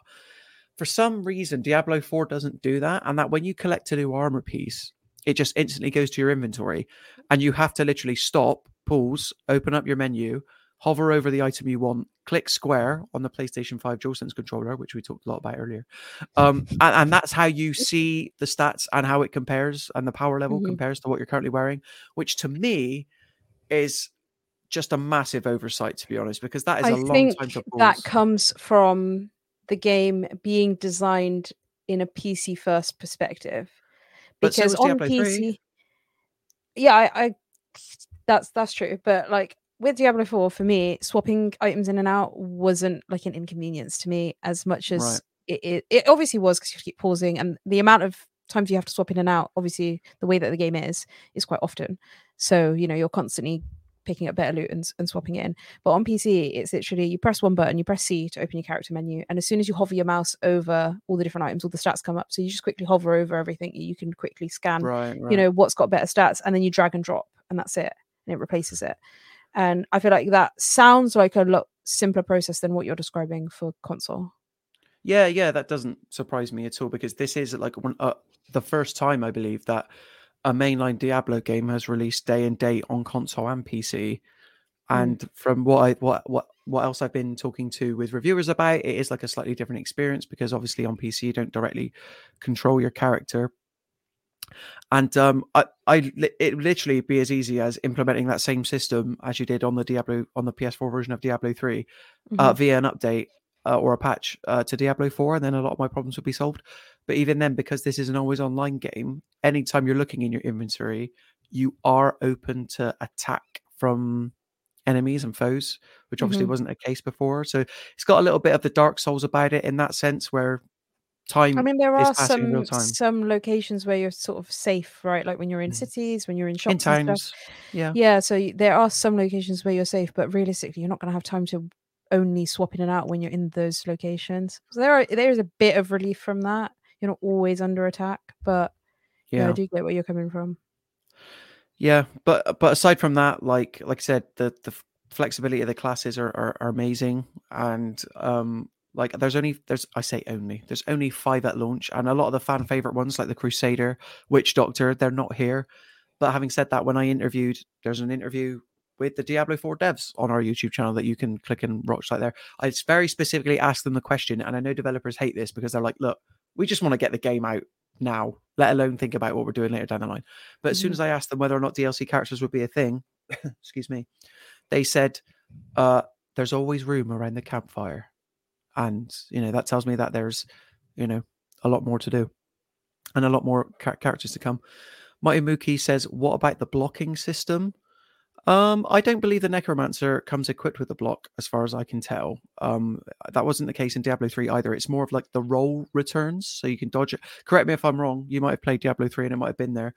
For some reason, Diablo 4 doesn't do that, and that when you collect a new armor piece, it just instantly goes to your inventory and you have to literally stop, pause, open up your menu, hover over the item you want, click square on the PlayStation 5 DualSense controller, which we talked a lot about earlier. Um, and, and that's how you see the stats and how it compares and the power level Mhm. compares to what you're currently wearing, which to me is just a massive oversight, to be honest, because that is I a long think time to that comes from the game being designed in a PC first perspective. But so Because on PC, 3. yeah, I, I that's that's true. But like with Diablo 4, for me, swapping items in and out wasn't like an inconvenience to me as much as Right. it, it, it obviously was because you have to keep pausing and the amount of times you have to swap in and out, obviously the way that the game is, is quite often. So, you know, you're constantly picking up better loot and, and swapping it in. But on PC, it's literally you press one button, you press C to open your character menu, and as soon as you hover your mouse over all the different items, all the stats come up. So you just quickly hover over everything. You can quickly scan, Right, you know, what's got better stats, and then you drag and drop, and that's it, and it replaces it. And I feel like that sounds like a lot simpler process than what you're describing for console. Yeah, yeah, that doesn't surprise me at all because this is like one, uh, the first time I believe that a mainline Diablo game has released day and date on console and PC. And from what I what what what else I've been talking to with reviewers about, it is like a slightly different experience because obviously on PC you don't directly control your character. And um, I, I, it would literally be as easy as implementing that same system as you did on the Diablo on the PS4 version of Diablo 3 uh, Mhm. via an update uh, or a patch uh, to Diablo 4, and then a lot of my problems would be solved. But even then, because this is an always online game, anytime you're looking in your inventory, you are open to attack from enemies and foes, which obviously Mhm. wasn't a case before. So it's got a little bit of the Dark Souls about it in that sense, where time I mean, there are passing in real some some locations where you're sort of safe, right? Like when you're in Mm. cities, when you're in shops in and stuff. towns. Yeah. Yeah, so there are some locations where you're safe, but realistically, you're not going to have time to only swap in and out when you're in those locations. So there are there is a bit of relief from that. You're not always under attack, but yeah, I do get where you're coming from. Yeah, but but aside from that, like like I said, the the flexibility of the classes are, are, are amazing, and um like there's only there's I say only there's only five at launch, and a lot of the fan favorite ones like the Crusader, Witch Doctor, they're not here. But having said that, when I interviewed, there's an interview with the Diablo 4 devs on our YouTube channel that you can click and watch like there. I very specifically asked them the question, and I know developers hate this because they're like, look, we just want to get the game out now, let alone think about what we're doing later down the line. But as soon Mhm. as I asked them whether or not DLC characters would be a thing, excuse me, they said, uh, there's always room around the campfire. And, you know, that tells me that there's, you know, a lot more to do and a lot more char- characters to come. Mighty Mookie says, what about the blocking system? Um, I don't believe the Necromancer comes equipped with a block, as far as I can tell. Um, that wasn't the case in Diablo 3 either. It's more of like the roll returns, so you can dodge it. Correct me if I'm wrong. You might have played Diablo 3 and it might have been there.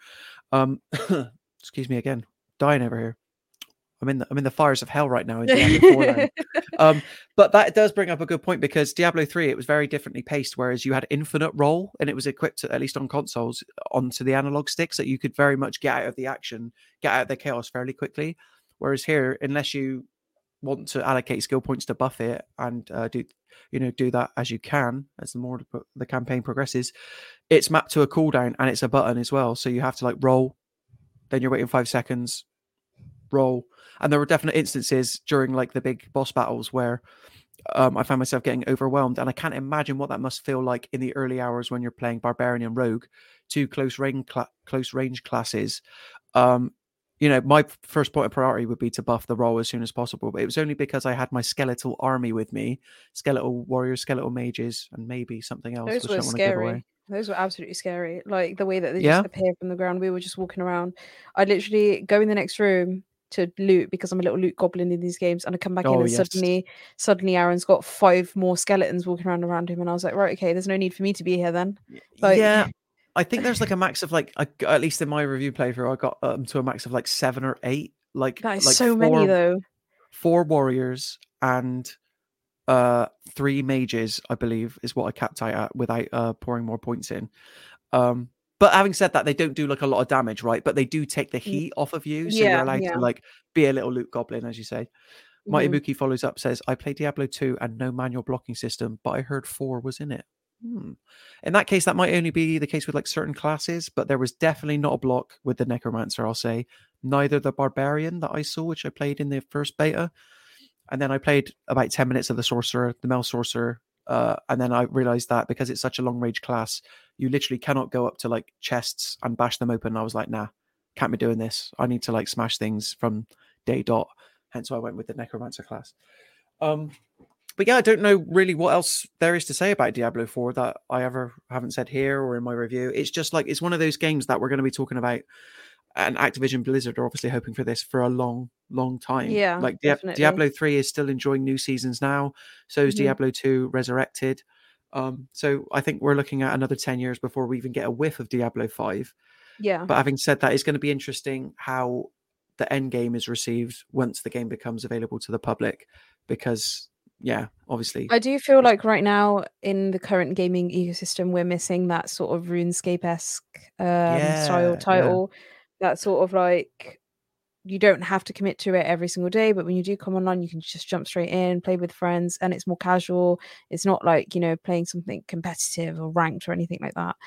Um, excuse me again, dying over here. I'm in the, I'm in the fires of hell right now in Diablo 4. Um, but that does bring up a good point because Diablo 3 it was very differently paced, whereas you had infinite roll and it was equipped at least on consoles onto the analog sticks that you could very much get out of the action, get out of the chaos fairly quickly. Whereas here, unless you want to allocate skill points to buff it and uh, do you know do that as you can as the more the campaign progresses, it's mapped to a cooldown and it's a button as well. So you have to like roll, then you're waiting five seconds, roll. And there were definite instances during like the big boss battles where um, I found myself getting overwhelmed, and I can't imagine what that must feel like in the early hours when you're playing barbarian and rogue, two close range cla- close range classes. Um, you know, my first point of priority would be to buff the roll as soon as possible, but it was only because I had my skeletal army with me, skeletal warriors, skeletal mages, and maybe something else. Those were I don't want give away. scary. Those were absolutely scary. Like the way that they Yeah? just appear from the ground. We were just walking around. I'd literally go in the next room to loot because I'm a little loot goblin in these games, and I come back in Oh, and yes. suddenly, suddenly Aaron's got five more skeletons walking around around him, and I was like, right, okay, there's no need for me to be here then. Like, yeah, I think there's like a max of like I, at least in my review playthrough, I got um, to a max of like seven or eight. Like that is like so many though. Four warriors and uh three mages, I believe, is what I capped out at without uh pouring more points in. Um, but having said that, they don't do like a lot of damage, right? But they do take the heat off of you, so yeah, you're allowed yeah. to like be a little loot goblin, as you say. Mighty Mhm. Mookie follows up, says, I played Diablo 2 and no manual blocking system, but I heard 4 was in it. Hmm. In that case, that might only be the case with like certain classes, but there was definitely not a block with the Necromancer, I'll say. Neither the Barbarian that I saw, which I played in the first beta. And then I played about 10 minutes of the Sorcerer, the male Sorcerer. Uh, and then I realized that because it's such a long range class, you literally cannot go up to like chests and bash them open. I was like, nah, can't be doing this. I need to like smash things from day dot. Hence why I went with the Necromancer class. Um, but yeah, I don't know really what else there is to say about Diablo 4 that I ever haven't said here or in my review. It's just like it's one of those games that we're going to be talking about, and Activision Blizzard are obviously hoping for this for a long, long time. Yeah, like definitely. Diablo 3 is still enjoying new seasons now. So is Mhm. Diablo 2 Resurrected. Um, so I think we're looking at another 10 years before we even get a whiff of Diablo 5. Yeah. But having said that, it's going to be interesting how the end game is received once the game becomes available to the public, because yeah, obviously, I do feel like right now in the current gaming ecosystem, we're missing that sort of RuneScape esque um, Yeah, style yeah. That sort of like you don't have to commit to it every single day, but when you do come online, you can just jump straight in, play with friends, and it's more casual. It's not like, you know, playing something competitive or ranked or anything like that.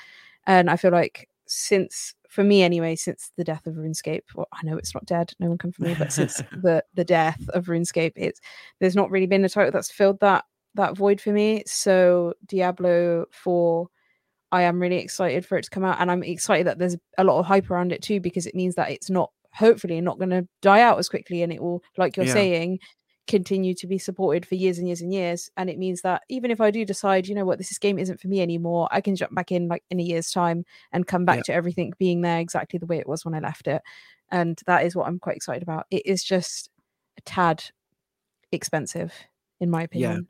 And I feel like since for me anyway, since the death of RuneScape, well, I know it's not dead, no one come for me, but since the the death of RuneScape, it's there's not really been a title that's filled that that void for me. So Diablo 4 I am really excited for it to come out, and I'm excited that there's a lot of hype around it too, because it means that it's not hopefully not going to die out as quickly, and it will, like you're Yeah. saying, continue to be supported for years and years and years. And it means that even if I do decide, you know what, this game isn't for me anymore, I can jump back in like in a year's time and come back Yeah. to everything being there exactly the way it was when I left it. And that is what I'm quite excited about. It is just a tad expensive, in my opinion.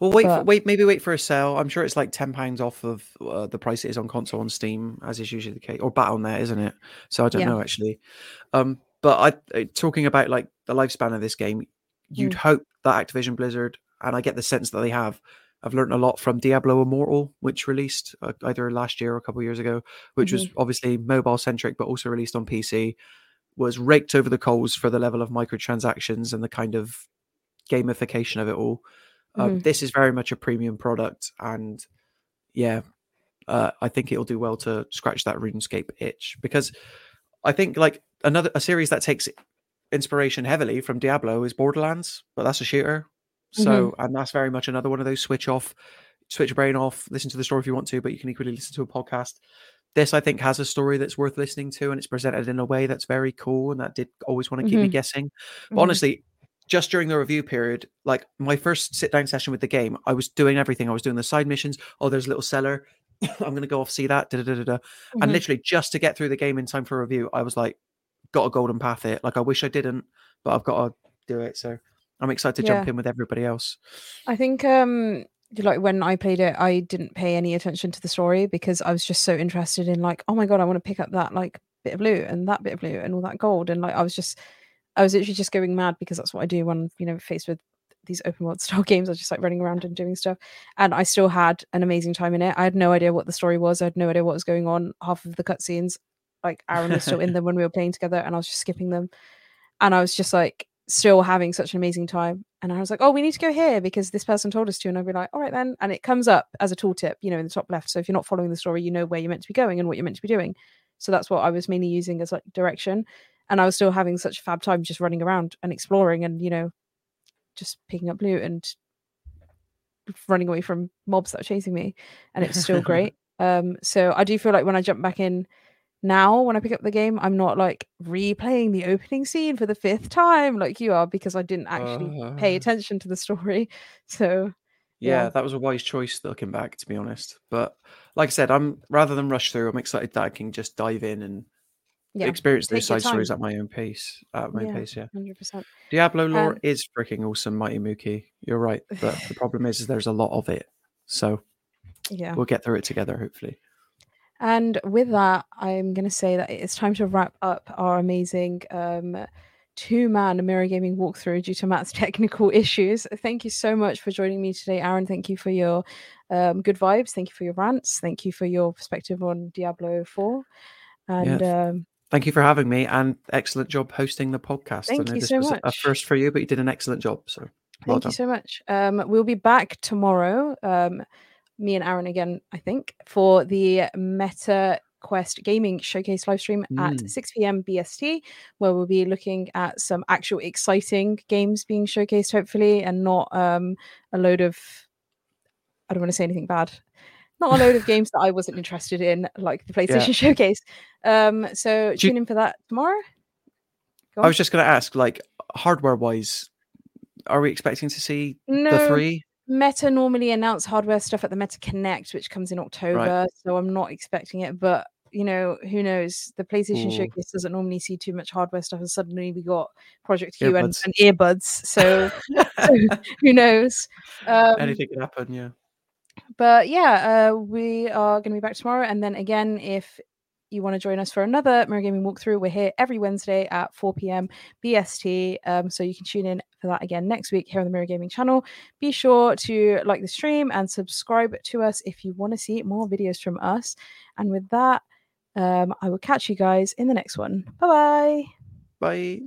Well, wait, for, wait, maybe wait for a sale. I'm sure it's like ten pounds off of uh, the price it is on console on Steam, as is usually the case, or Battle.net, isn't it? So I don't Yeah. know actually. Um, but I uh, talking about like the lifespan of this game, you'd Mm. hope that Activision Blizzard, and I get the sense that they have. I've learned a lot from Diablo Immortal, which released uh, either last year or a couple of years ago, which was obviously mobile centric, but also released on PC. Was raked over the coals for the level of microtransactions and the kind of gamification of it all. Um, Mhm. This is very much a premium product, and yeah, uh, I think it'll do well to scratch that RuneScape itch because I think like another a series that takes inspiration heavily from Diablo is Borderlands, but that's a shooter. So, and that's very much another one of those switch off, switch your brain off, listen to the story if you want to, but you can equally listen to a podcast. This, I think, has a story that's worth listening to, and it's presented in a way that's very cool, and that did always want to keep me Mhm. guessing. But Mhm. honestly, just during the review period, like my first sit down session with the game, I was doing everything. I was doing the side missions. Oh, there's a little cellar. I'm going to go off see that. Da, da, da, da, da. And literally, just to get through the game in time for review, I was like, got a golden path it. Like, I wish I didn't, but I've got to do it. So I'm excited to jump in with everybody else. I think um like when I played it, I didn't pay any attention to the story because I was just so interested in like, oh my god, I want to pick up that like bit of loot and that bit of loot and all that gold. And like I was just I was literally just going mad because that's what I do when, you know, faced with these open world style games. I was just like running around and doing stuff. And I still had an amazing time in it. I had no idea what the story was. I had no idea what was going on. Half of the cutscenes, like Aaron was still in them when we were playing together and I was just skipping them. And I was just like still having such an amazing time. And I was like, oh, we need to go here because this person told us to. And I'd be like, all right then. And it comes up as a tooltip, you know, in the top left. So if you're not following the story, you know where you're meant to be going and what you're meant to be doing. So that's what I was mainly using as like direction. And I was still having such a fab time just running around and exploring and, you know, just picking up loot and running away from mobs that are chasing me. And it was still great. Um, so I do feel like when I jump back in now, when I pick up the game, I'm not like replaying the opening scene for the fifth time like you are because I didn't actually pay Uh. attention to the story. So Yeah, Yeah. that was a wise choice looking back, to be honest. But like I said, I'm rather than rush through, I'm excited that I can just dive in and yeah, experience those side stories at my own pace. At my own Yeah. pace, yeah. hundred percent. Diablo lore Um, is freaking awesome, Mighty Mookie. You're right, but the problem is, is there's a lot of it. So Yeah. we'll get through it together, hopefully. And with that, I'm going to say that it's time to wrap up our amazing um, two man Mirror Gaming walkthrough due to Matt's technical issues. Thank you so much for joining me today, Aaron. Thank you for your um, good vibes. Thank you for your rants. Thank you for your perspective on Diablo 4. And um, Thank you for having me, and excellent job hosting the podcast. Thank I know you this so was a- a first for you, but you did an excellent job. So well Thank done. you so much. Um, we'll be back tomorrow, um, me and Aaron again, I think, for the Meta Quest Gaming Showcase live stream at Mm. 6 p.m. BST, where we'll be looking at some actual exciting games being showcased, hopefully, and not um, a load of. I don't want to say anything bad. Not a load of games that I wasn't interested in, like the PlayStation Showcase. Um, so Do tune in for that tomorrow. I was just going to ask, like hardware wise, are we expecting to see the three? Meta normally announce hardware stuff at the Meta Connect, which comes in October. So I'm not expecting it, but you know, who knows? The PlayStation Ooh. Showcase doesn't normally see too much hardware stuff, and suddenly we got Project Q and, Earbuds. and earbuds. So, so who knows? Um, Anything could happen, yeah but yeah, uh, we are going to be back tomorrow. And then again, if you want to join us for another Mirror Gaming walkthrough, we're here every Wednesday at 4 p.m. BST. Um, so you can tune in for that again next week here on the Mirror Gaming channel. Be sure to like the stream and subscribe to us if you want to see more videos from us. And with that, um, I will catch you guys in the next one. Bye-bye. Bye.